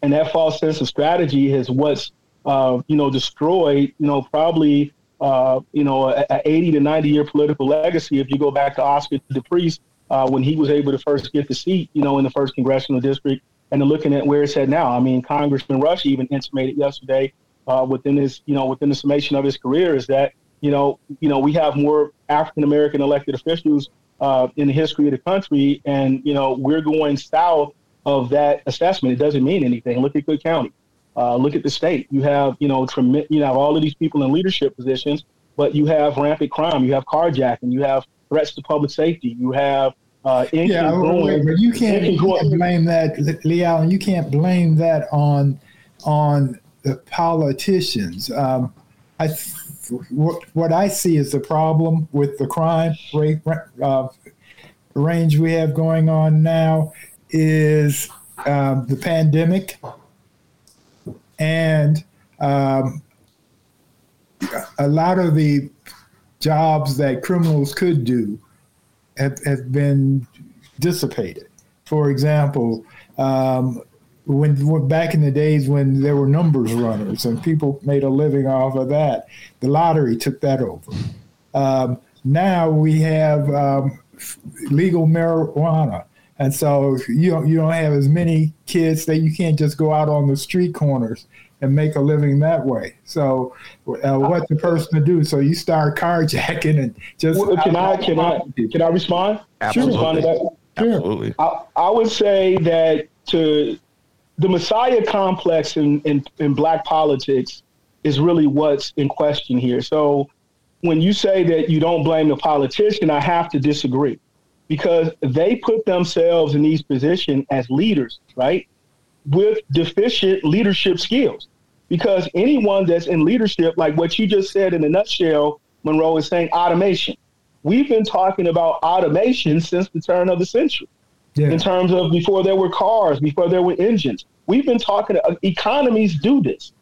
And that false sense of strategy is what's, uh, you know, destroyed, you know, probably, uh, you know, an 80 to 90 year political legacy. If you go back to Oscar DePriest, uh, when he was able to first get the seat, you know, in the first congressional district, and looking at where it's at now. I mean, Congressman Rush even intimated yesterday uh, within his, you know, within the summation of his career is that, you know, you know, we have more African American elected officials uh, in the history of the country, and you know, we're going south of that assessment. It doesn't mean anything. Look at Cook County. Uh, look at the state. You have, you know, trem- you have all of these people in leadership positions, but you have rampant crime. You have carjacking. You have threats to public safety. You have uh, yeah, wait, but you can't, you can't blame that, LeAlan. You can't blame that on on the politicians. Um, I, what, what I see is the problem with the crime rate uh, range we have going on now is um, the pandemic and um, a lot of the jobs that criminals could do have, have been dissipated. For example, um, when back in the days when there were numbers runners and people made a living off of that, the lottery took that over. Um, now we have um, legal marijuana, and so you don't you don't have as many kids that you can't just go out on the street corners and make a living that way. So, uh, what the person to do? So you start carjacking and just. Well, can I can I can I respond? Absolutely. Respond to that? Sure. Absolutely. I, I would say that to the Messiah complex in, in, in black politics is really what's in question here. So when you say that you don't blame the politician, I have to disagree because they put themselves in these positions as leaders, right? With deficient leadership skills. Because anyone that's in leadership, like what you just said in a nutshell, Monroe is saying automation. We've been talking about automation since the turn of the century yeah. in terms of before there were cars, before there were engines. We've been talking, uh, economies do this,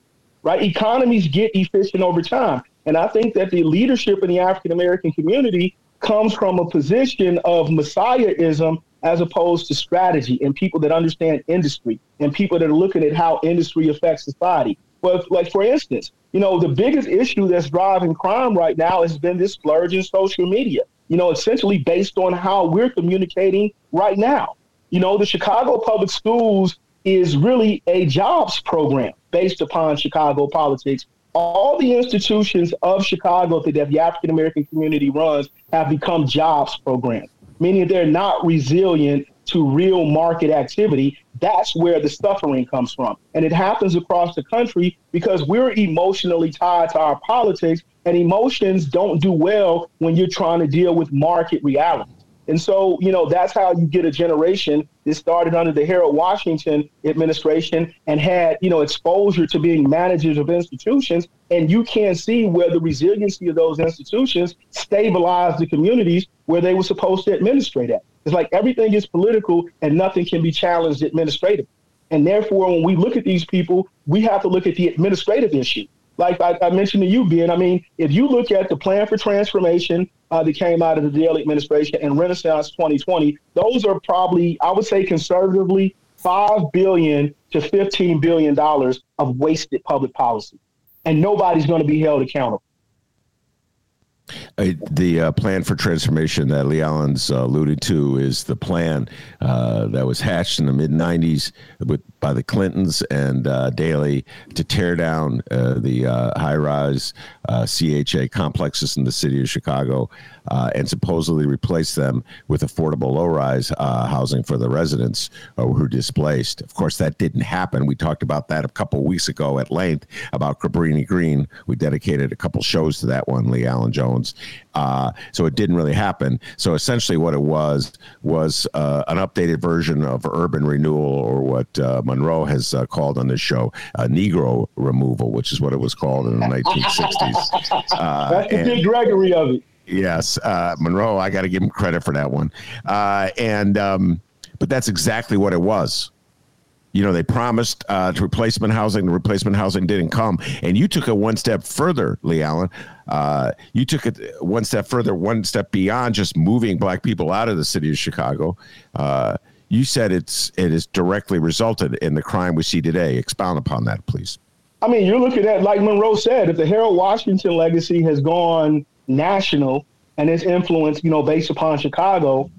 right? Economies get efficient over time. And I think that the leadership in the African American community comes from a position of messiahism as opposed to strategy and people that understand industry and people that are looking at how industry affects society. But like for instance, you know, the biggest issue that's driving crime right now has been this splurge in social media you know, essentially based on how we're communicating right now. You know, the Chicago Public Schools is really a jobs program based upon Chicago politics. All the institutions of Chicago that the African American community runs have become jobs programs, meaning they're not resilient to real market activity. That's where the suffering comes from. And it happens across the country because we're emotionally tied to our politics and emotions don't do well when you're trying to deal with market reality. And so, you know, that's how you get a generation that started under the Harold Washington administration and had, you know, exposure to being managers of institutions. And you can see where the resiliency of those institutions stabilized the communities where they were supposed to administrate at. It's like everything is political and nothing can be challenged administratively. And therefore, when we look at these people, we have to look at the administrative issue like I, I, mentioned to you, Ben, I mean, if you look at the plan for transformation uh, that came out of the Daley administration and Renaissance 2020, those are probably, I would say conservatively, five billion to fifteen billion dollars of wasted public policy, and nobody's going to be held accountable. Uh, the uh, plan for transformation that LeAlan's uh, alluded to is the plan uh, that was hatched in the mid 90s with, by the Clintons and uh, Daley to tear down uh, the uh, high rise uh, CHA complexes in the city of Chicago uh, and supposedly replace them with affordable low rise housing for the residents who displaced. Of course, that didn't happen. We talked about that a couple weeks ago at length about Cabrini Green. We dedicated a couple shows to that one, LeAlan Jones. Uh, so it didn't really happen. So essentially, what it was was uh, an updated version of urban renewal, or what uh, Monroe has uh, called on this show, Negro removal, which is what it was called in the 1960s. Uh, That's the Dick Gregory of it. Yes, uh, Monroe. I got to give him credit for that one. and um, but that's exactly what it was you know, they promised uh, to replacement housing. The replacement housing didn't come, and you took it one step further, LeAlan. Uh, you took it one step further, one step beyond just moving black people out of the city of Chicago. Uh, you said it's it has directly resulted in the crime we see today. Expound upon that, please. I mean, you're looking at like Monroe said, if the Harold Washington legacy has gone national and its influence, you know, based upon Chicago,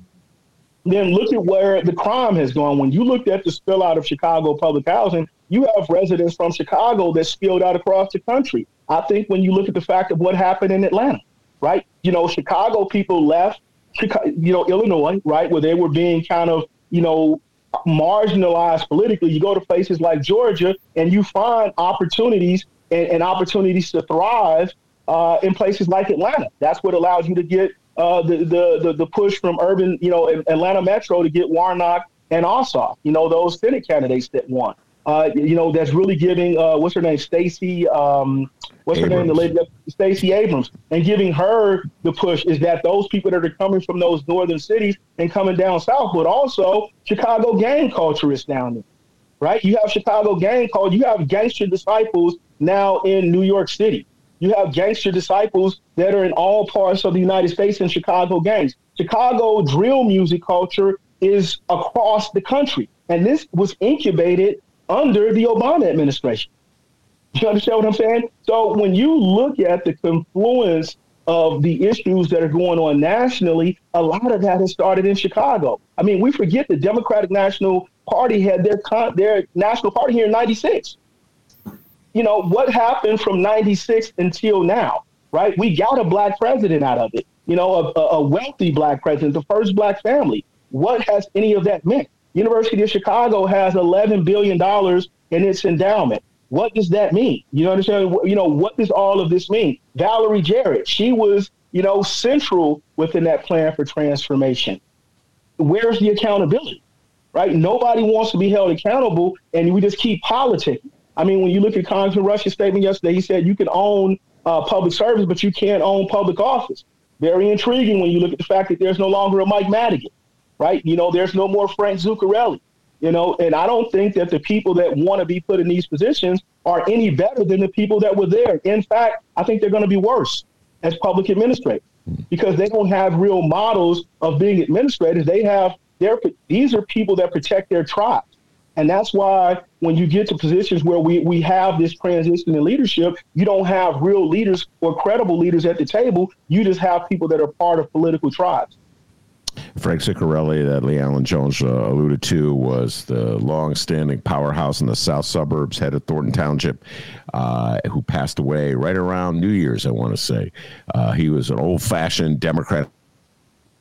then look at where the crime has gone. When you looked at the spill out of Chicago public housing, you have residents from Chicago that spilled out across the country. I think when you look at the fact of what happened in Atlanta, right? You know, Chicago people left, you know, Illinois, right, where they were being kind of, you know, marginalized politically. You go to places like Georgia and you find opportunities and, and opportunities to thrive uh, in places like Atlanta. That's what allows you to get uh, the, the, the the push from urban, you know, Atlanta Metro to get Warnock and Ossoff, you know, those Senate candidates that won. Uh, you know, that's really giving uh, what's her name, Stacey, um, what's Abrams. her name, the lady, Stacey Abrams, and giving her the push is that those people that are coming from those northern cities and coming down south, but also Chicago gang culture is down there, right? You have Chicago gang culture, you have gangster disciples now in New York City. You have gangster disciples that are in all parts of the United States and Chicago gangs. Chicago drill music culture is across the country. And this was incubated under the Obama administration. You understand what I'm saying? So when you look at the confluence of the issues that are going on nationally, a lot of that has started in Chicago. I mean, we forget the Democratic National Party had their con- their national party here in '96. You know what happened from '96 until now, right? We got a black president out of it. You know, a, a wealthy black president, the first black family. What has any of that meant? University of Chicago has 11 billion dollars in its endowment. What does that mean? You understand? You know, what does all of this mean? Valerie Jarrett, she was, you know, central within that plan for transformation. Where's the accountability? Right? Nobody wants to be held accountable, and we just keep politicking. I mean, when you look at Congressman Rush's statement yesterday, he said you can own uh, public service, but you can't own public office. Very intriguing when you look at the fact that there's no longer a Mike Madigan, right? You know, there's no more Frank Zuccarelli. You know, and I don't think that the people that want to be put in these positions are any better than the people that were there. In fact, I think they're going to be worse as public administrators because they don't have real models of being administrators. They have their these are people that protect their tribes. And that's why when you get to positions where we, we have this transition in leadership, you don't have real leaders or credible leaders at the table. You just have people that are part of political tribes. Frank Zuccarelli, that LeAlan Jones uh, alluded to, was the long-standing powerhouse in the south suburbs, head of Thornton Township, uh, who passed away right around New Year's, I want to say. Uh, he was an old-fashioned Democrat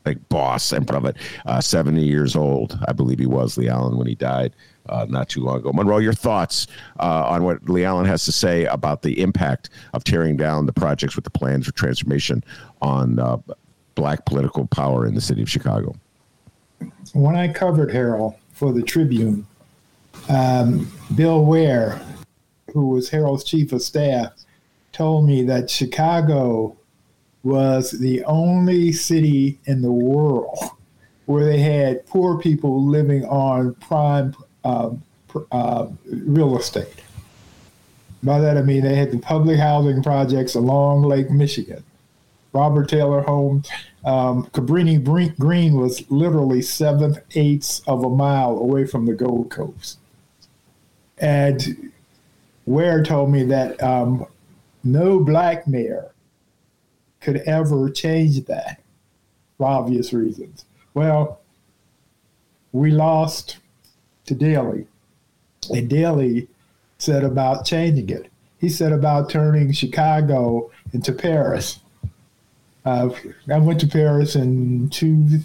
like boss and it, uh, 70 years old, I believe he was, LeAlan, when he died uh, not too long ago. Monroe, your thoughts uh, on what LeAlan has to say about the impact of tearing down the projects with the plans for transformation on uh, black political power in the city of Chicago? When I covered Harold for the Tribune, um, Bill Ware, who was Harold's chief of staff, told me that Chicago was the only city in the world where they had poor people living on prime real estate. By that I mean they had the public housing projects along Lake Michigan Robert Taylor Homes. Um, Cabrini Green was literally seven eighths of a mile away from the Gold Coast. And Ware told me that um, no black mayor could ever change that for obvious reasons. Well, we lost to Daley, and Daley said about changing it. He said about turning Chicago into Paris. Uh, I went to Paris in two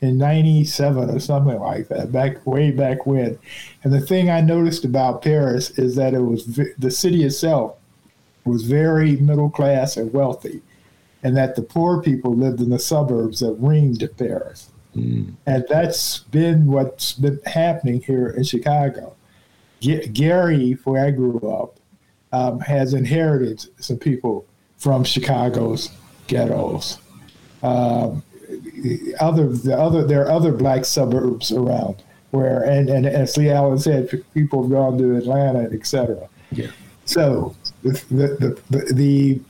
in '97 or something like that, back way back when. And the thing I noticed about Paris is that it was the city itself was very middle class and wealthy, and that the poor people lived in the suburbs that ringed Paris. Mm. And that's been what's been happening here in Chicago. G- Gary, where I grew up, um, has inherited some people from Chicago's ghettos. Um, other the other there are other black suburbs around where and, and as LeAlan said, people have gone to Atlanta, etc. Yeah. So the the the, the,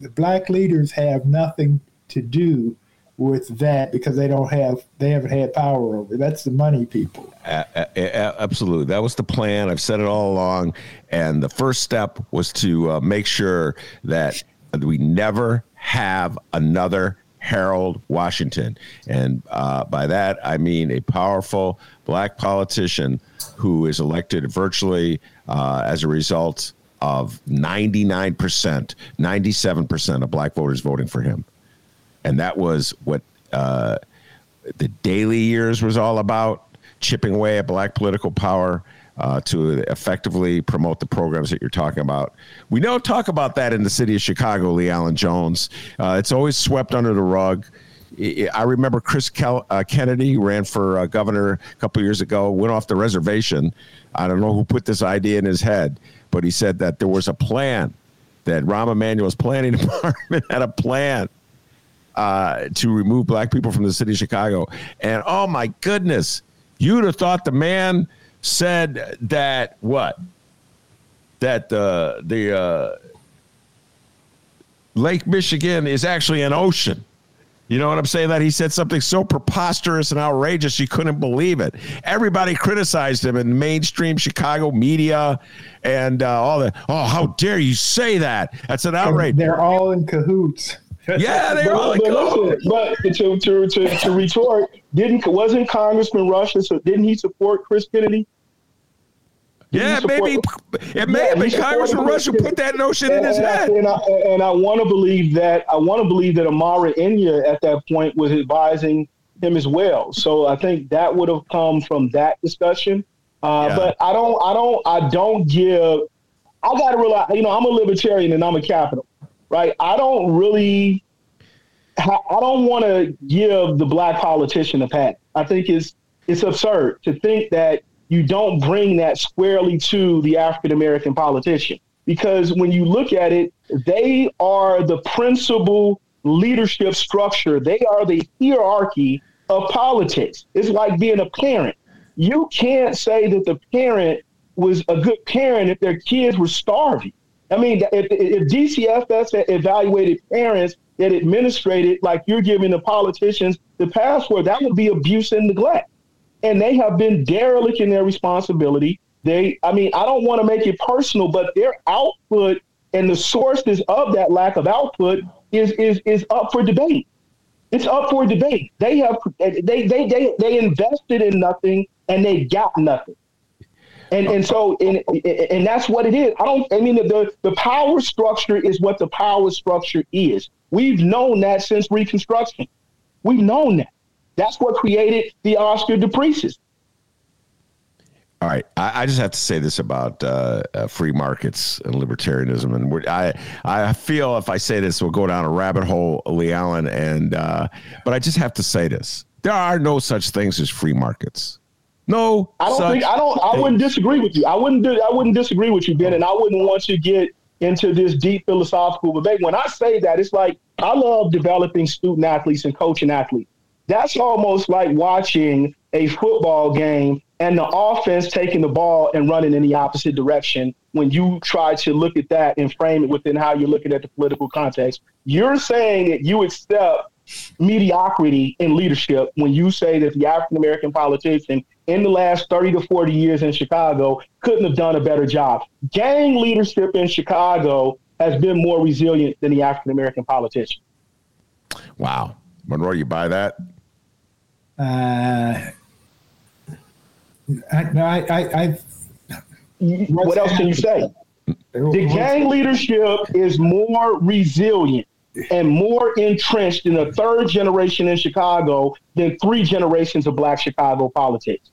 the black leaders have nothing to do with that because they don't have they haven't had power over that's the money people. Absolutely. That was the plan. I've said it all along. And the first step was to uh, make sure that we never have another Harold Washington. And uh, by that, I mean a powerful black politician who is elected virtually uh, as a result of 99%, 97% of black voters voting for him. And that was what uh, the Daley years was all about chipping away at black political power uh, to effectively promote the programs that you're talking about. We don't talk about that in the city of Chicago, LeAlan Jones. Uh, it's always swept under the rug. I remember Chris Kel- uh, Kennedy ran for uh, governor a couple years ago, went off the reservation. I don't know who put this idea in his head, but he said that there was a plan that Rahm Emanuel's planning department had a plan uh, to remove black people from the city of Chicago. And oh my goodness, you'd have thought the man said that what? That uh, the uh, Lake Michigan is actually an ocean. You know what I'm saying? That he said something so preposterous and outrageous you couldn't believe it. Everybody criticized him in mainstream Chicago media and uh, all that. Oh, how dare you say that? That's an outrage. They're all in cahoots. Yeah, all but, like, but, listen, but to, to, to, to retort, didn't wasn't Congressman Rush? So didn't he support Chris Kennedy? yeah, support- maybe it may Yeah, have been Congressman Rush who put that notion in And, his and I, head. and I, and I want to believe that I want to believe that Amara Enyia at that point was advising him as well. So I think that would have come from that discussion. Uh, Yeah. But I don't, I don't, I don't give. I got to realize, you know, I'm a libertarian and I'm a capital, right? I don't really, I don't want to give the black politician a pat. I think it's it's absurd to think that you don't bring that squarely to the African American politician because when you look at it, they are the principal leadership structure. They are the hierarchy of politics. It's like being a parent. You can't say that the parent was a good parent if their kids were starving. I mean, if, if DCFS evaluated parents that administrated like you're giving the politicians the password, that would be abuse and neglect. And they have been derelict in their responsibility. They, I mean, I don't want to make it personal, but their output and the sources of that lack of output is is is up for debate. It's up for debate. They have they they they they invested in nothing and they got nothing. And and so and and that's what it is. I don't. I mean the the power structure is what the power structure is. We've known that since Reconstruction. We've known that. That's what created the Oscar de Priestes. All right, I, I just have to say this about uh, uh, free markets and libertarianism, and I I feel if I say this, we'll go down a rabbit hole, LeAlan, and uh, but I just have to say this: there are no such things as free markets. No, I don't think I don't. I wouldn't disagree with you. I wouldn't. Do, I wouldn't disagree with you, Ben, and I wouldn't want to get into this deep philosophical debate. When I say that, it's like I love developing student athletes and coaching athletes. That's almost like watching a football game and the offense taking the ball and running in the opposite direction. When you try to look at that and frame it within how you're looking at the political context, you're saying that you accept mediocrity in leadership when you say that the African American politician in the last 30 to 40 years in Chicago couldn't have done a better job. Gang leadership in Chicago has been more resilient than the African American politician. Wow, Monroe, you buy that? Uh, I, no, I, I, I What else can you say? The gang leadership is more resilient and more entrenched in the third generation in Chicago than three generations of black Chicago politics.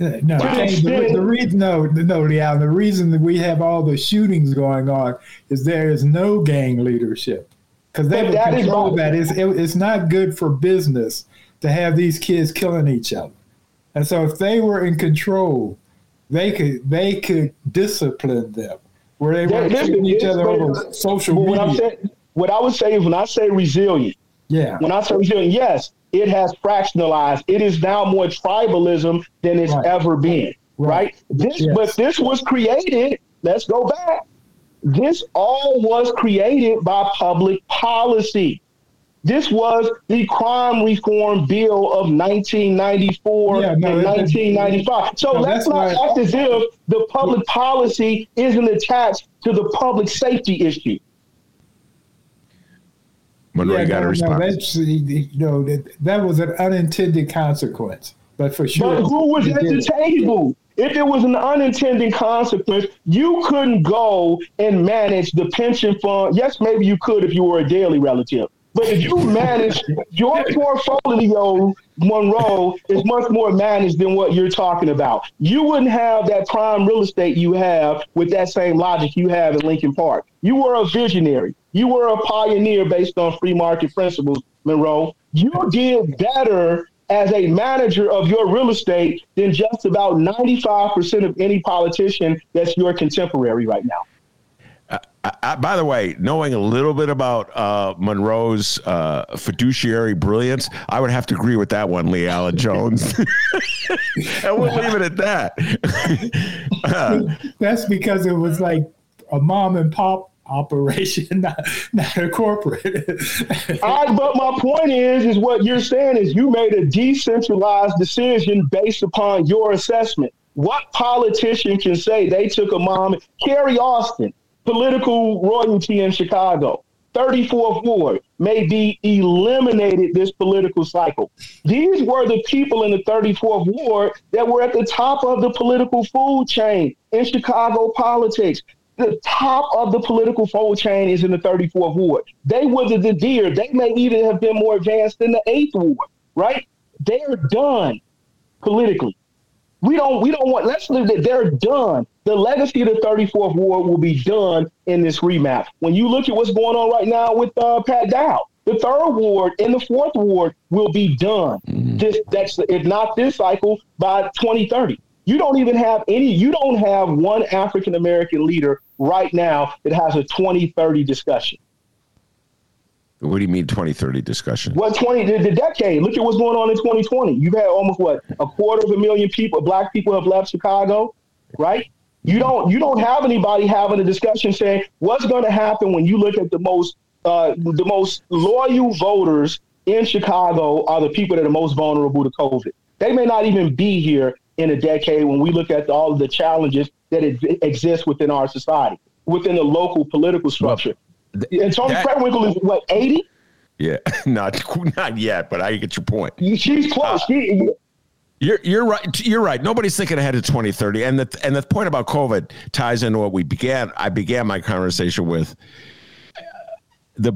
Uh, no, To the the, reason, no, no, Leon, the reason that we have all the shootings going on is there is no gang leadership because they would control that. It's, it, it's not good for business to have these kids killing each other. And so if they were in control, they could they could discipline them where they were shooting each other over social But what I'm media. saying, what I would say is when I say resilient, Yeah. when I say resilient, yes, it has fractionalized. It is now more tribalism than it's Right. ever been. Right. Right. This, Yes. but this was created. Let's go back. This all was created by public policy. This was the crime reform bill of 1994 Yeah, no, and 1995. So No, let's not act as if the public policy isn't attached to the public safety issue. Monroe, yeah, you got no, to no, respond. that's, you know, that, that was an unintended consequence. But for sure. But who was at the did. table? If it was an unintended consequence, you couldn't go and manage the pension fund. Yes, maybe you could if you were a Daley relative. But if you manage your portfolio, Monroe is much more managed than what you're talking about. You wouldn't have that prime real estate you have with that same logic you have in Lincoln Park. You were a visionary. You were a pioneer based on free market principles, Monroe. You did better as a manager of your real estate than just about 95% of any politician that's your contemporary right now. I, I, by the way, knowing a little bit about uh, Monroe's uh, fiduciary brilliance, I would have to agree with that one, LeAlan Jones. and we'll leave it at that. Uh, That's because it was like a mom and pop operation, not, not a corporate. I, but my point is, is what you're saying is you made a decentralized decision based upon your assessment. What politician can say they took a mom, Carrie Austin, political royalty in Chicago, 34th Ward, may be eliminated this political cycle. These were the people in the 34th Ward that were at the top of the political food chain in Chicago politics. The top of the political food chain is in the 34th Ward. They were the deer. They may even have been more advanced than the 8th Ward, right? They're done politically. We don't we don't want let's leave it. They're done. The legacy of the 34th Ward will be done in this remap. When you look at what's going on right now with uh, Pat Dowell, the third ward and the fourth ward will be done. Mm-hmm. This that's if not this cycle by 2030. You don't even have any. You don't have one African American leader right now that has a 2030 discussion. What do you mean 2030 discussion? What 20 the, the, decade? Look at what's going on in 2020. You've had almost what a quarter of a million people, black people have left Chicago, right? You don't you don't have anybody having a discussion saying what's going to happen when you look at the most uh, the most loyal voters in Chicago are the people that are most vulnerable to COVID. They may not even be here in a decade when we look at all of the challenges that exist within our society, within the local political structure. Th- and Toni Preckwinkle is what eighty. Yeah, not not yet, but I get your point. She's close. Uh, she, you're you're right. You're right. Nobody's thinking ahead to 2030. And the and the point about COVID ties into what we began. I began my conversation with the.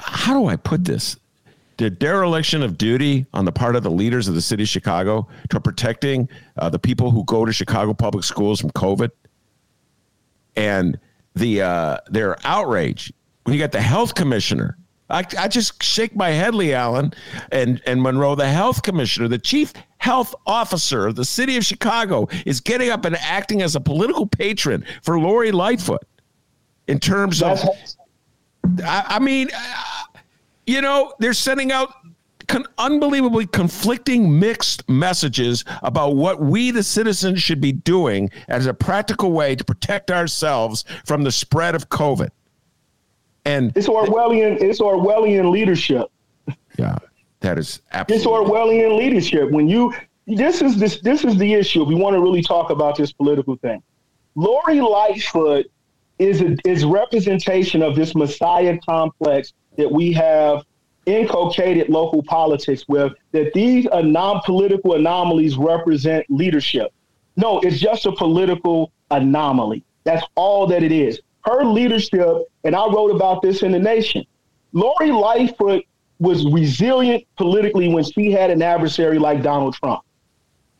How do I put this? The dereliction of duty on the part of the leaders of the city of Chicago to protecting uh, the people who go to Chicago public schools from COVID, and the uh, their outrage when you got the health commissioner. I, I just shake my head, LeAlan and, and Monroe, the health commissioner, the chief health officer of the city of Chicago, is getting up and acting as a political patron for Lori Lightfoot in terms of. I, I mean, uh, you know, they're sending out con- unbelievably conflicting mixed messages about what we, the citizens, should be doing as a practical way to protect ourselves from the spread of COVID. And it's Orwellian, it's Orwellian leadership. Yeah, that is absolutely. It's Orwellian leadership. When you, this is this, this is the issue. If we want to really talk about this political thing, Lori Lightfoot is a, is representation of this messiah complex that we have inculcated local politics with that these non-political anomalies represent leadership. No, it's just a political anomaly. That's all that it is. Her leadership, and I wrote about this in the nation. Lori Lightfoot was resilient politically when she had an adversary like Donald Trump.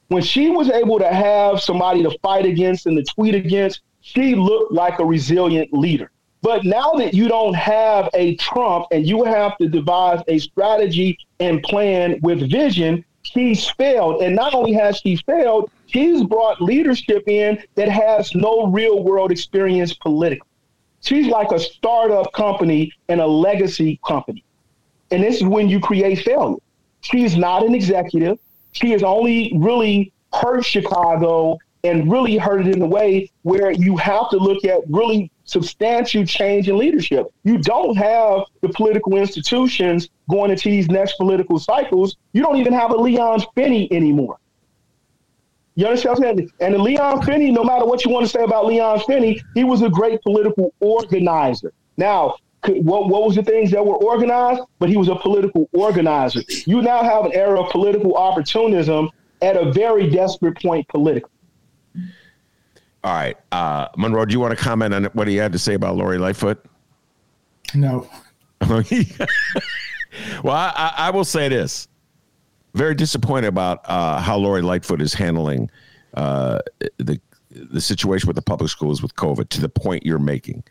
When she was able to have somebody to fight against and to tweet against, she looked like a resilient leader. But now that you don't have a Trump and you have to devise a strategy and plan with vision, she's failed. And not only has she failed, she's brought leadership in that has no real world experience politically. She's like a startup company and a legacy company. And this is when you create failure. She's not an executive. She has only really hurt Chicago and really hurt it in a way where you have to look at really substantial change in leadership. You don't have the political institutions going into these next political cycles. You don't even have a Leon Finney anymore. You understand what I'm saying? And the Leon Finney, no matter what you want to say about Leon Finney, he was a great political organizer. Now, what, what was the things that were organized? But he was a political organizer. You now have an era of political opportunism at a very desperate point politically. All right. Uh, Monroe, do you want to comment on what he had to say about Lori Lightfoot? No. well, I, I, will say this. Very disappointed about uh, how Lori Lightfoot is handling uh, the the situation with the public schools with COVID to the point you're making,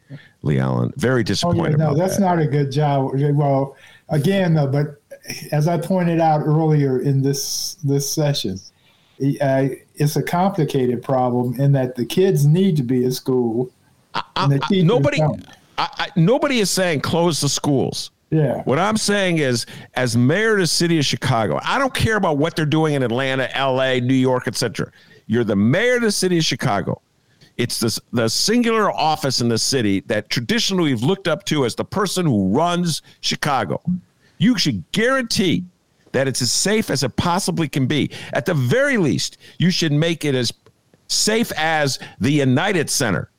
LeAlan. Very disappointed. Oh, yeah, no, that's that. not a good job. Well, again, though, but as I pointed out earlier in this this session, uh, it's a complicated problem in that the kids need to be at school. I, I, nobody, I, nobody is saying close the schools. Yeah. What I'm saying is, as mayor of the city of Chicago, I don't care about what they're doing in Atlanta, L.A., New York, etc. You're the mayor of the city of Chicago. It's this the singular office in the city that traditionally we've looked up to as the person who runs Chicago. You should guarantee that it's as safe as it possibly can be. At the very least, you should make it as safe as the United Center.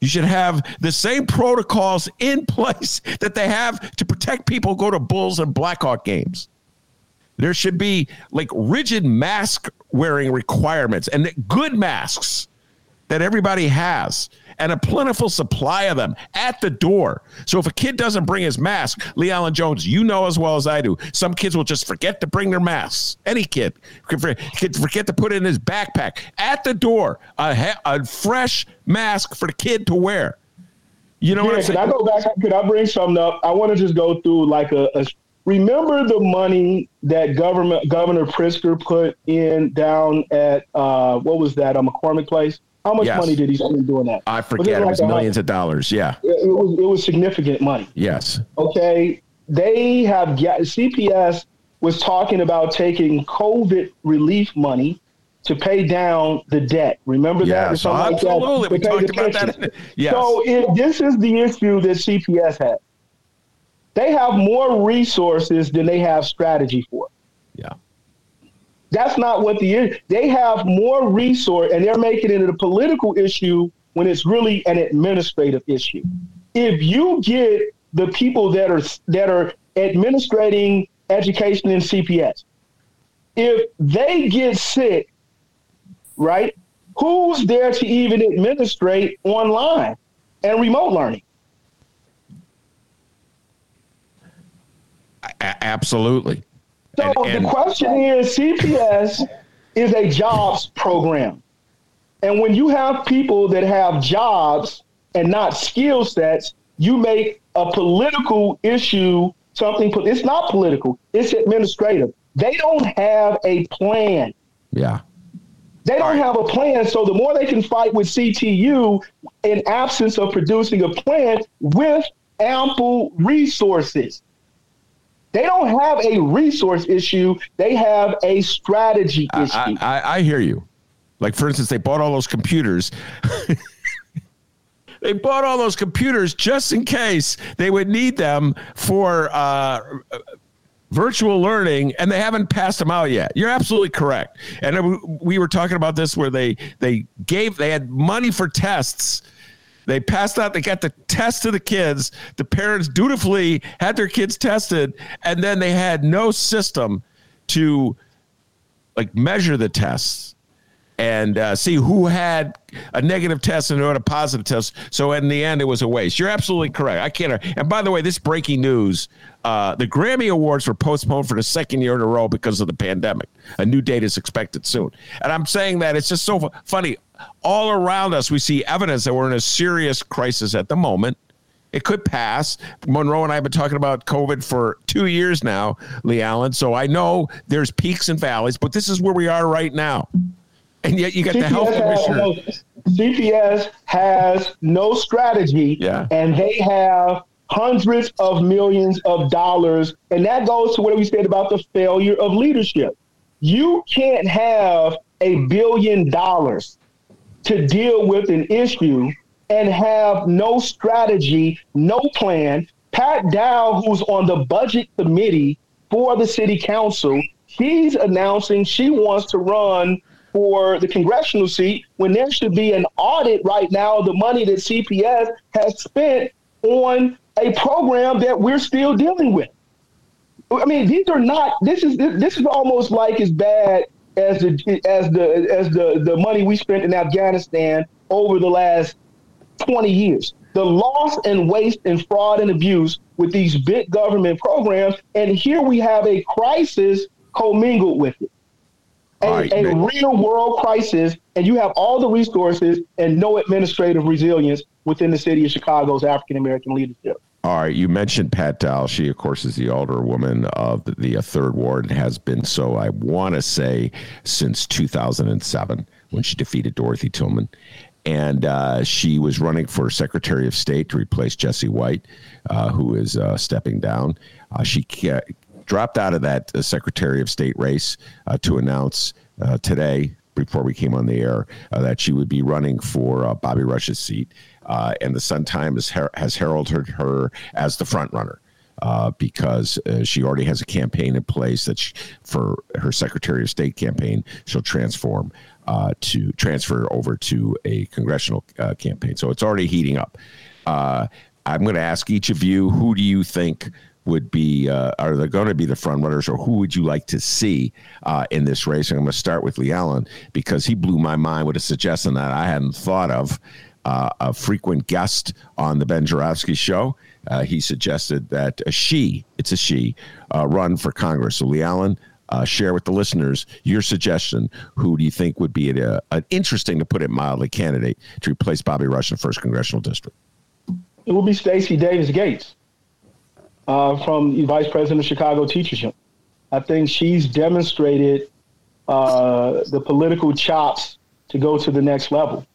You should have the same protocols in place that they have to protect people who go to Bulls and Blackhawk games. There should be like rigid mask wearing requirements and good masks that everybody has and a plentiful supply of them at the door. So if a kid doesn't bring his mask, LeAlan Jones, you know as well as I do, some kids will just forget to bring their masks. Any kid could forget to put it in his backpack at the door, a, a fresh mask for the kid to wear. You know yeah, what I'm saying? Can I go back? Could I bring something up? I want to just go through like a, a remember the money that government Governor Pritzker put in down at uh, what was that? A McCormick Place. How much Yes. money did he spend doing that? I forget. It was like a- millions of dollars. Yeah. It, it was it was significant money. Yes. Okay, they have CPS was talking about taking COVID relief money to pay down the debt. Remember that? Or Yes. like that, Absolutely. to We talked about that. Yes. So it, this is the issue that CPS has. They have more resources than they have strategy for. Yeah. That's not what the. They have more resource, and they're making it a political issue when it's really an administrative issue. If you get the people that are that are administrating education in CPS, if they get sick, right? Who's there to even administrate online and remote learning? A- absolutely. So And- and- the question is, CPS is a jobs program, and when you have people that have jobs and not skill sets, you make a political issue something. It's not political; it's administrative. They don't have a plan. Yeah. They don't have a plan. So the more they can fight with CTU in absence of producing a plan with ample resources. They don't have a resource issue. They have a strategy issue. I, I, I hear you. Like, for instance, they bought all those computers. they bought all those computers just in case they would need them for uh, virtual learning, and they haven't passed them out yet. You're absolutely correct. And we- we were talking about this where they they gave they had money for tests. They passed out, they got the test to the kids. The parents dutifully had their kids tested, and then they had no system to like measure the tests and uh, see who had a negative test and who had a positive test. So in the end, it was a waste. You're absolutely correct. I can't. And by the way, this breaking news: uh, the Grammy Awards were postponed for the second year in a row because of the pandemic. A new date is expected soon. And I'm saying that it's just so fu- funny. All around us, we see evidence that we're in a serious crisis at the moment. It could pass. Monroe and I have been talking about COVID for two years now, LeAlan. So I know there's peaks and valleys, but this is where we are right now. And yet you got the health CPS has, commissioner. no, CPS has no strategy, Yeah. and they have hundreds of millions of dollars. And that goes to what we said about the failure of leadership. You can't have a billion dollars to deal with an issue and have no strategy, no plan. Pat Dowell, who's on the budget committee for the city council, she's announcing she wants to run for the congressional seat when there should be an audit right now of the money that CPS has spent on a program that we're still dealing with. I mean, these are not. This is this is almost like as bad as the as the as the the money we spent in Afghanistan over the last twenty years. The loss and waste and fraud and abuse with these big government programs, and here we have a crisis commingled with it. A, right, a real world crisis, and you have all the resources and no administrative resilience within the city of Chicago's African American leadership. All right, you mentioned Pat Dowell. She, of course, is the alderwoman of the, the uh, third ward and has been so, I want to say, since 2007 when she defeated Dorothy Tillman. And uh, she was running for Secretary of State to replace Jesse White, uh, who is uh, stepping down. Uh, she dropped out of that uh, Secretary of State race uh, to announce uh, today before we came on the air uh, that she would be running for uh, Bobby Rush's seat, uh, and the Sun Times has, has heralded her as the front runner. Because she already has a campaign in place that she, for her Secretary of State campaign, she'll transform to transfer over to a congressional campaign. So it's already heating up. I'm going to ask each of you who do you think would be uh, are they going to be the front runners or who would you like to see uh, in this race? And I'm going to start with LeAlan because he blew my mind with a suggestion that I hadn't thought of. Uh, a frequent guest on the Ben Joravsky show. Uh, he suggested that a she, it's a she, uh, run for Congress. So LeAlan, uh, share with the listeners your suggestion. Who do you think would be a, an interesting, to put it mildly, candidate to replace Bobby Rush in the first congressional district? It will be Stacy Davis Gates uh, from the Vice President of Chicago Teachers Union. I think she's demonstrated uh, the political chops to go to the next level.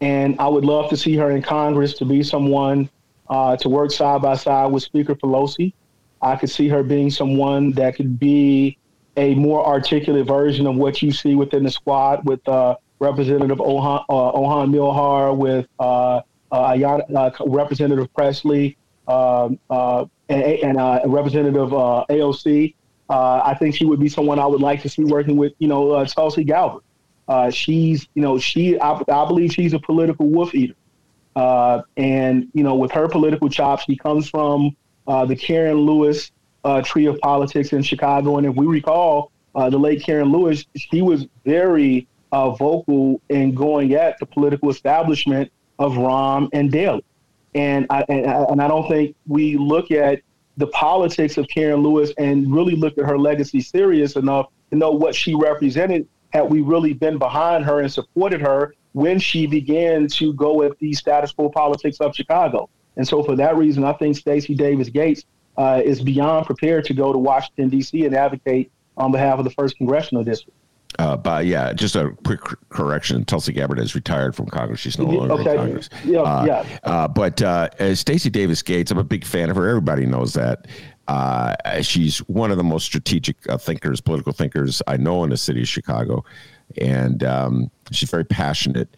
And I would love to see her in Congress to be someone uh, to work side by side with Speaker Pelosi. I could see her being someone that could be a more articulate version of what you see within the squad with uh, Representative Ohan, uh, Ilhan Omar, with uh, uh, uh, Representative Presley, um, uh, and, uh, Representative uh, AOC. Uh, I think she would be someone I would like to see working with, you know, uh, Tulsi Gabbard. Uh, she's, you know, she, I, I believe she's a political wolf eater. And, you know, with her political chops, she comes from the Karen Lewis tree of politics in Chicago. And if we recall, the late Karen Lewis, she was very vocal in going at the political establishment of Rahm and Daley. And I, and I, and I don't think we look at the politics of Karen Lewis and really look at her legacy serious enough to know what she represented had we really been behind her and supported her when she began to go at the status quo politics of Chicago. And so for that reason, I think Stacy Davis Gates uh, is beyond prepared to go to Washington, D.C. and advocate on behalf of the first congressional district. Uh, but yeah, just a quick correction. Tulsi Gabbard has retired from Congress. She's no longer okay. in Congress. Yeah, uh, yeah. Uh, but uh, Stacy Davis Gates, I'm a big fan of her. Everybody knows that. Uh, she's one of the most strategic uh, thinkers, political thinkers I know in the city of Chicago, and um, she's very passionate.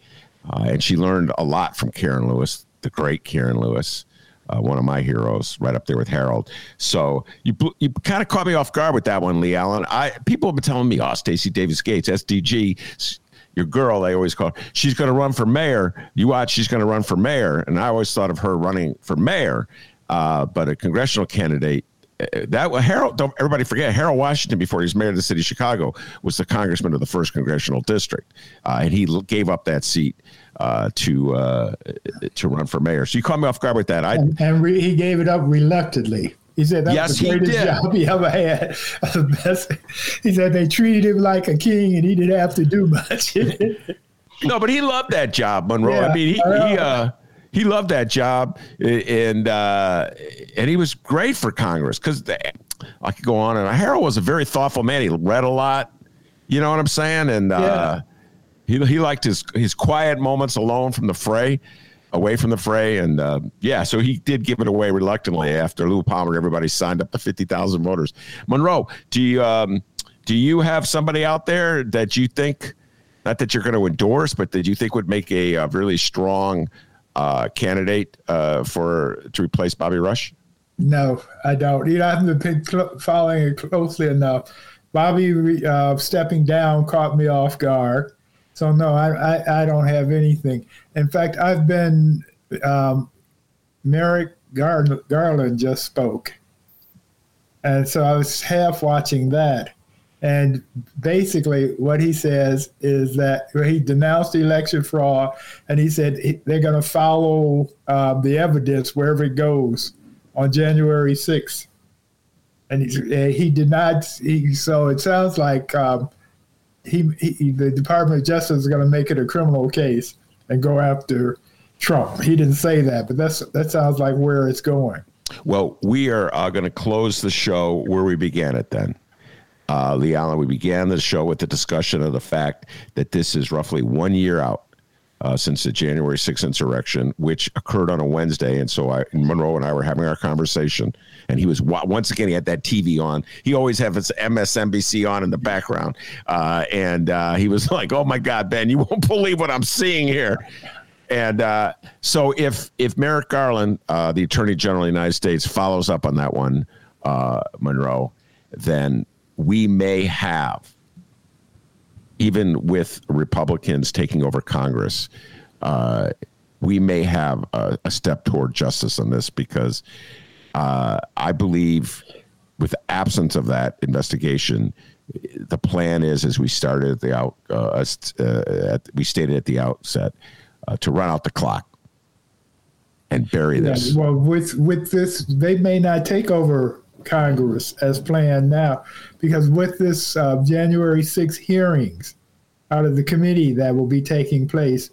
and she learned a lot from Karen Lewis, the great Karen Lewis uh, one of my heroes, right up there with Harold. So you you kind of caught me off guard with that one, LeAlan. I people have been telling me, oh, Stacy Davis Gates, SDG, your girl, they always call her, she's going to run for mayor. You watch, she's going to run for mayor. And I always thought of her running for mayor, uh, but a congressional candidate. That Harold, don't everybody forget Harold Washington before he was mayor of the city of Chicago was the congressman of the first congressional district, uh, and he gave up that seat uh, to uh, to run for mayor. So you caught me off guard with that. I and, and re- he gave it up reluctantly. He said that yes, was the greatest job he ever had. he said they treated him like a king, and he didn't have to do much. no, but he loved that job, Monroe. Yeah, I mean, he he, uh, he loved that job, and uh, and he was great for Congress because I could go on. And Harold was a very thoughtful man. He read a lot. You know what I'm saying? And uh, yeah. He, he liked his his quiet moments alone from the fray, away from the fray, and uh, yeah, so he did give it away reluctantly after Lou Palmer. Everybody signed up to fifty thousand voters. Monroe, do you um, do you have somebody out there that you think, not that you're going to endorse, but that you think would make a, a really strong uh, candidate uh, for to replace Bobby Rush? No, I don't. You know, I haven't been cl- following it closely enough. Bobby uh, stepping down caught me off guard. So no, I, I, I don't have anything. In fact, I've been um, Merrick Gar- Garland just spoke, and so I was half watching that. And basically, what he says is that he denounced election fraud, and he said they're going to follow uh, the evidence wherever it goes on January 6th. And he, he did not. He, so it sounds like um, he, he the Department of Justice is going to make it a criminal case and go after Trump. He didn't say that, but that's that sounds like where it's going. Well, we are uh, going to close the show where we began it then. Uh, LeAlan, we began the show with the discussion of the fact that this is roughly one year out uh, since the January 6th insurrection, which occurred on a Wednesday. And so I, Monroe and I were having our conversation, and he was once again he had that TV on. He always has his MSNBC on in the background, uh, and uh, he was like, "Oh my God, Ben, you won't believe what I'm seeing here." And uh, so if if Merrick Garland, uh, the Attorney General of the United States, follows up on that one, uh, Monroe, then we may have even with Republicans taking over Congress, uh, we may have a, a, step toward justice on this because uh, I believe, with the absence of that investigation, the plan is, as we started at the out, uh, uh at, we stated at the outset, uh, to run out the clock and bury this. Yeah, well, with with this, they may not take over Congress as planned now, because with this uh, January 6 hearings out of the committee that will be taking place,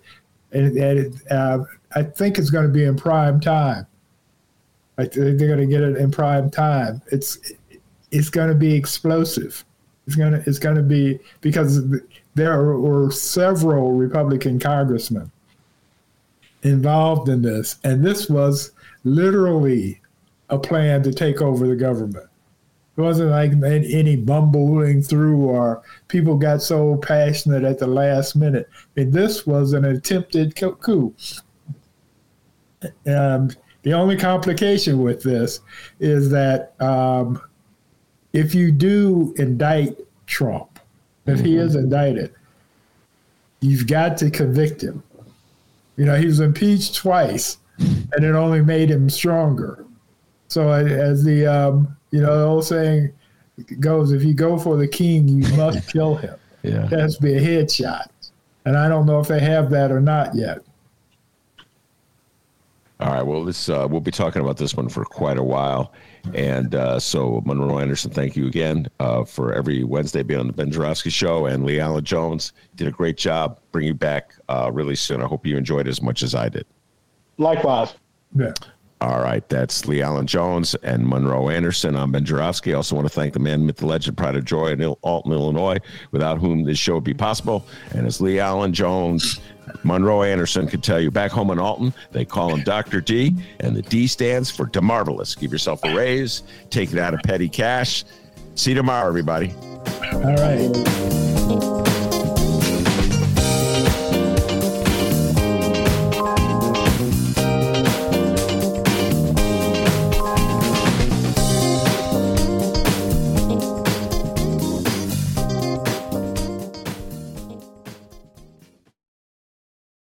and, and uh, I think it's going to be in prime time. I think they're going to get it in prime time. It's it's going to be explosive. It's going to it's going to be because there were several Republican congressmen involved in this, and this was literally a plan to take over the government. It wasn't like any bumbling through or people got so passionate at the last minute. I mean, this was an attempted coup. Um, the only complication with this is that um, if you do indict Trump, if he is indicted, you've got to convict him. You know, he was impeached twice, and it only made him stronger. So as the um, you know the old saying goes, if you go for the king, you must kill him. Yeah, it has to be a headshot, and I don't know if they have that or not yet. All right. Well, this uh, we'll be talking about this one for quite a while, and uh, so Monroe Anderson, thank you again uh, for every Wednesday being on the Ben Joravsky Show, and LeAlan Jones did a great job bringing you back uh, really soon. I hope you enjoyed as much as I did. Likewise. Yeah. All right, that's LeAlan Jones and Monroe Anderson. I'm Ben Joravsky. I also want to thank the man, myth, the legend, pride of joy in Alton, Illinois, without whom this show would be possible. And as LeAlan Jones, Monroe Anderson could tell you, back home in Alton, they call him Dr. D, and the D stands for DeMarvelous. Give yourself a raise, take it out of petty cash. See you tomorrow, everybody. All right.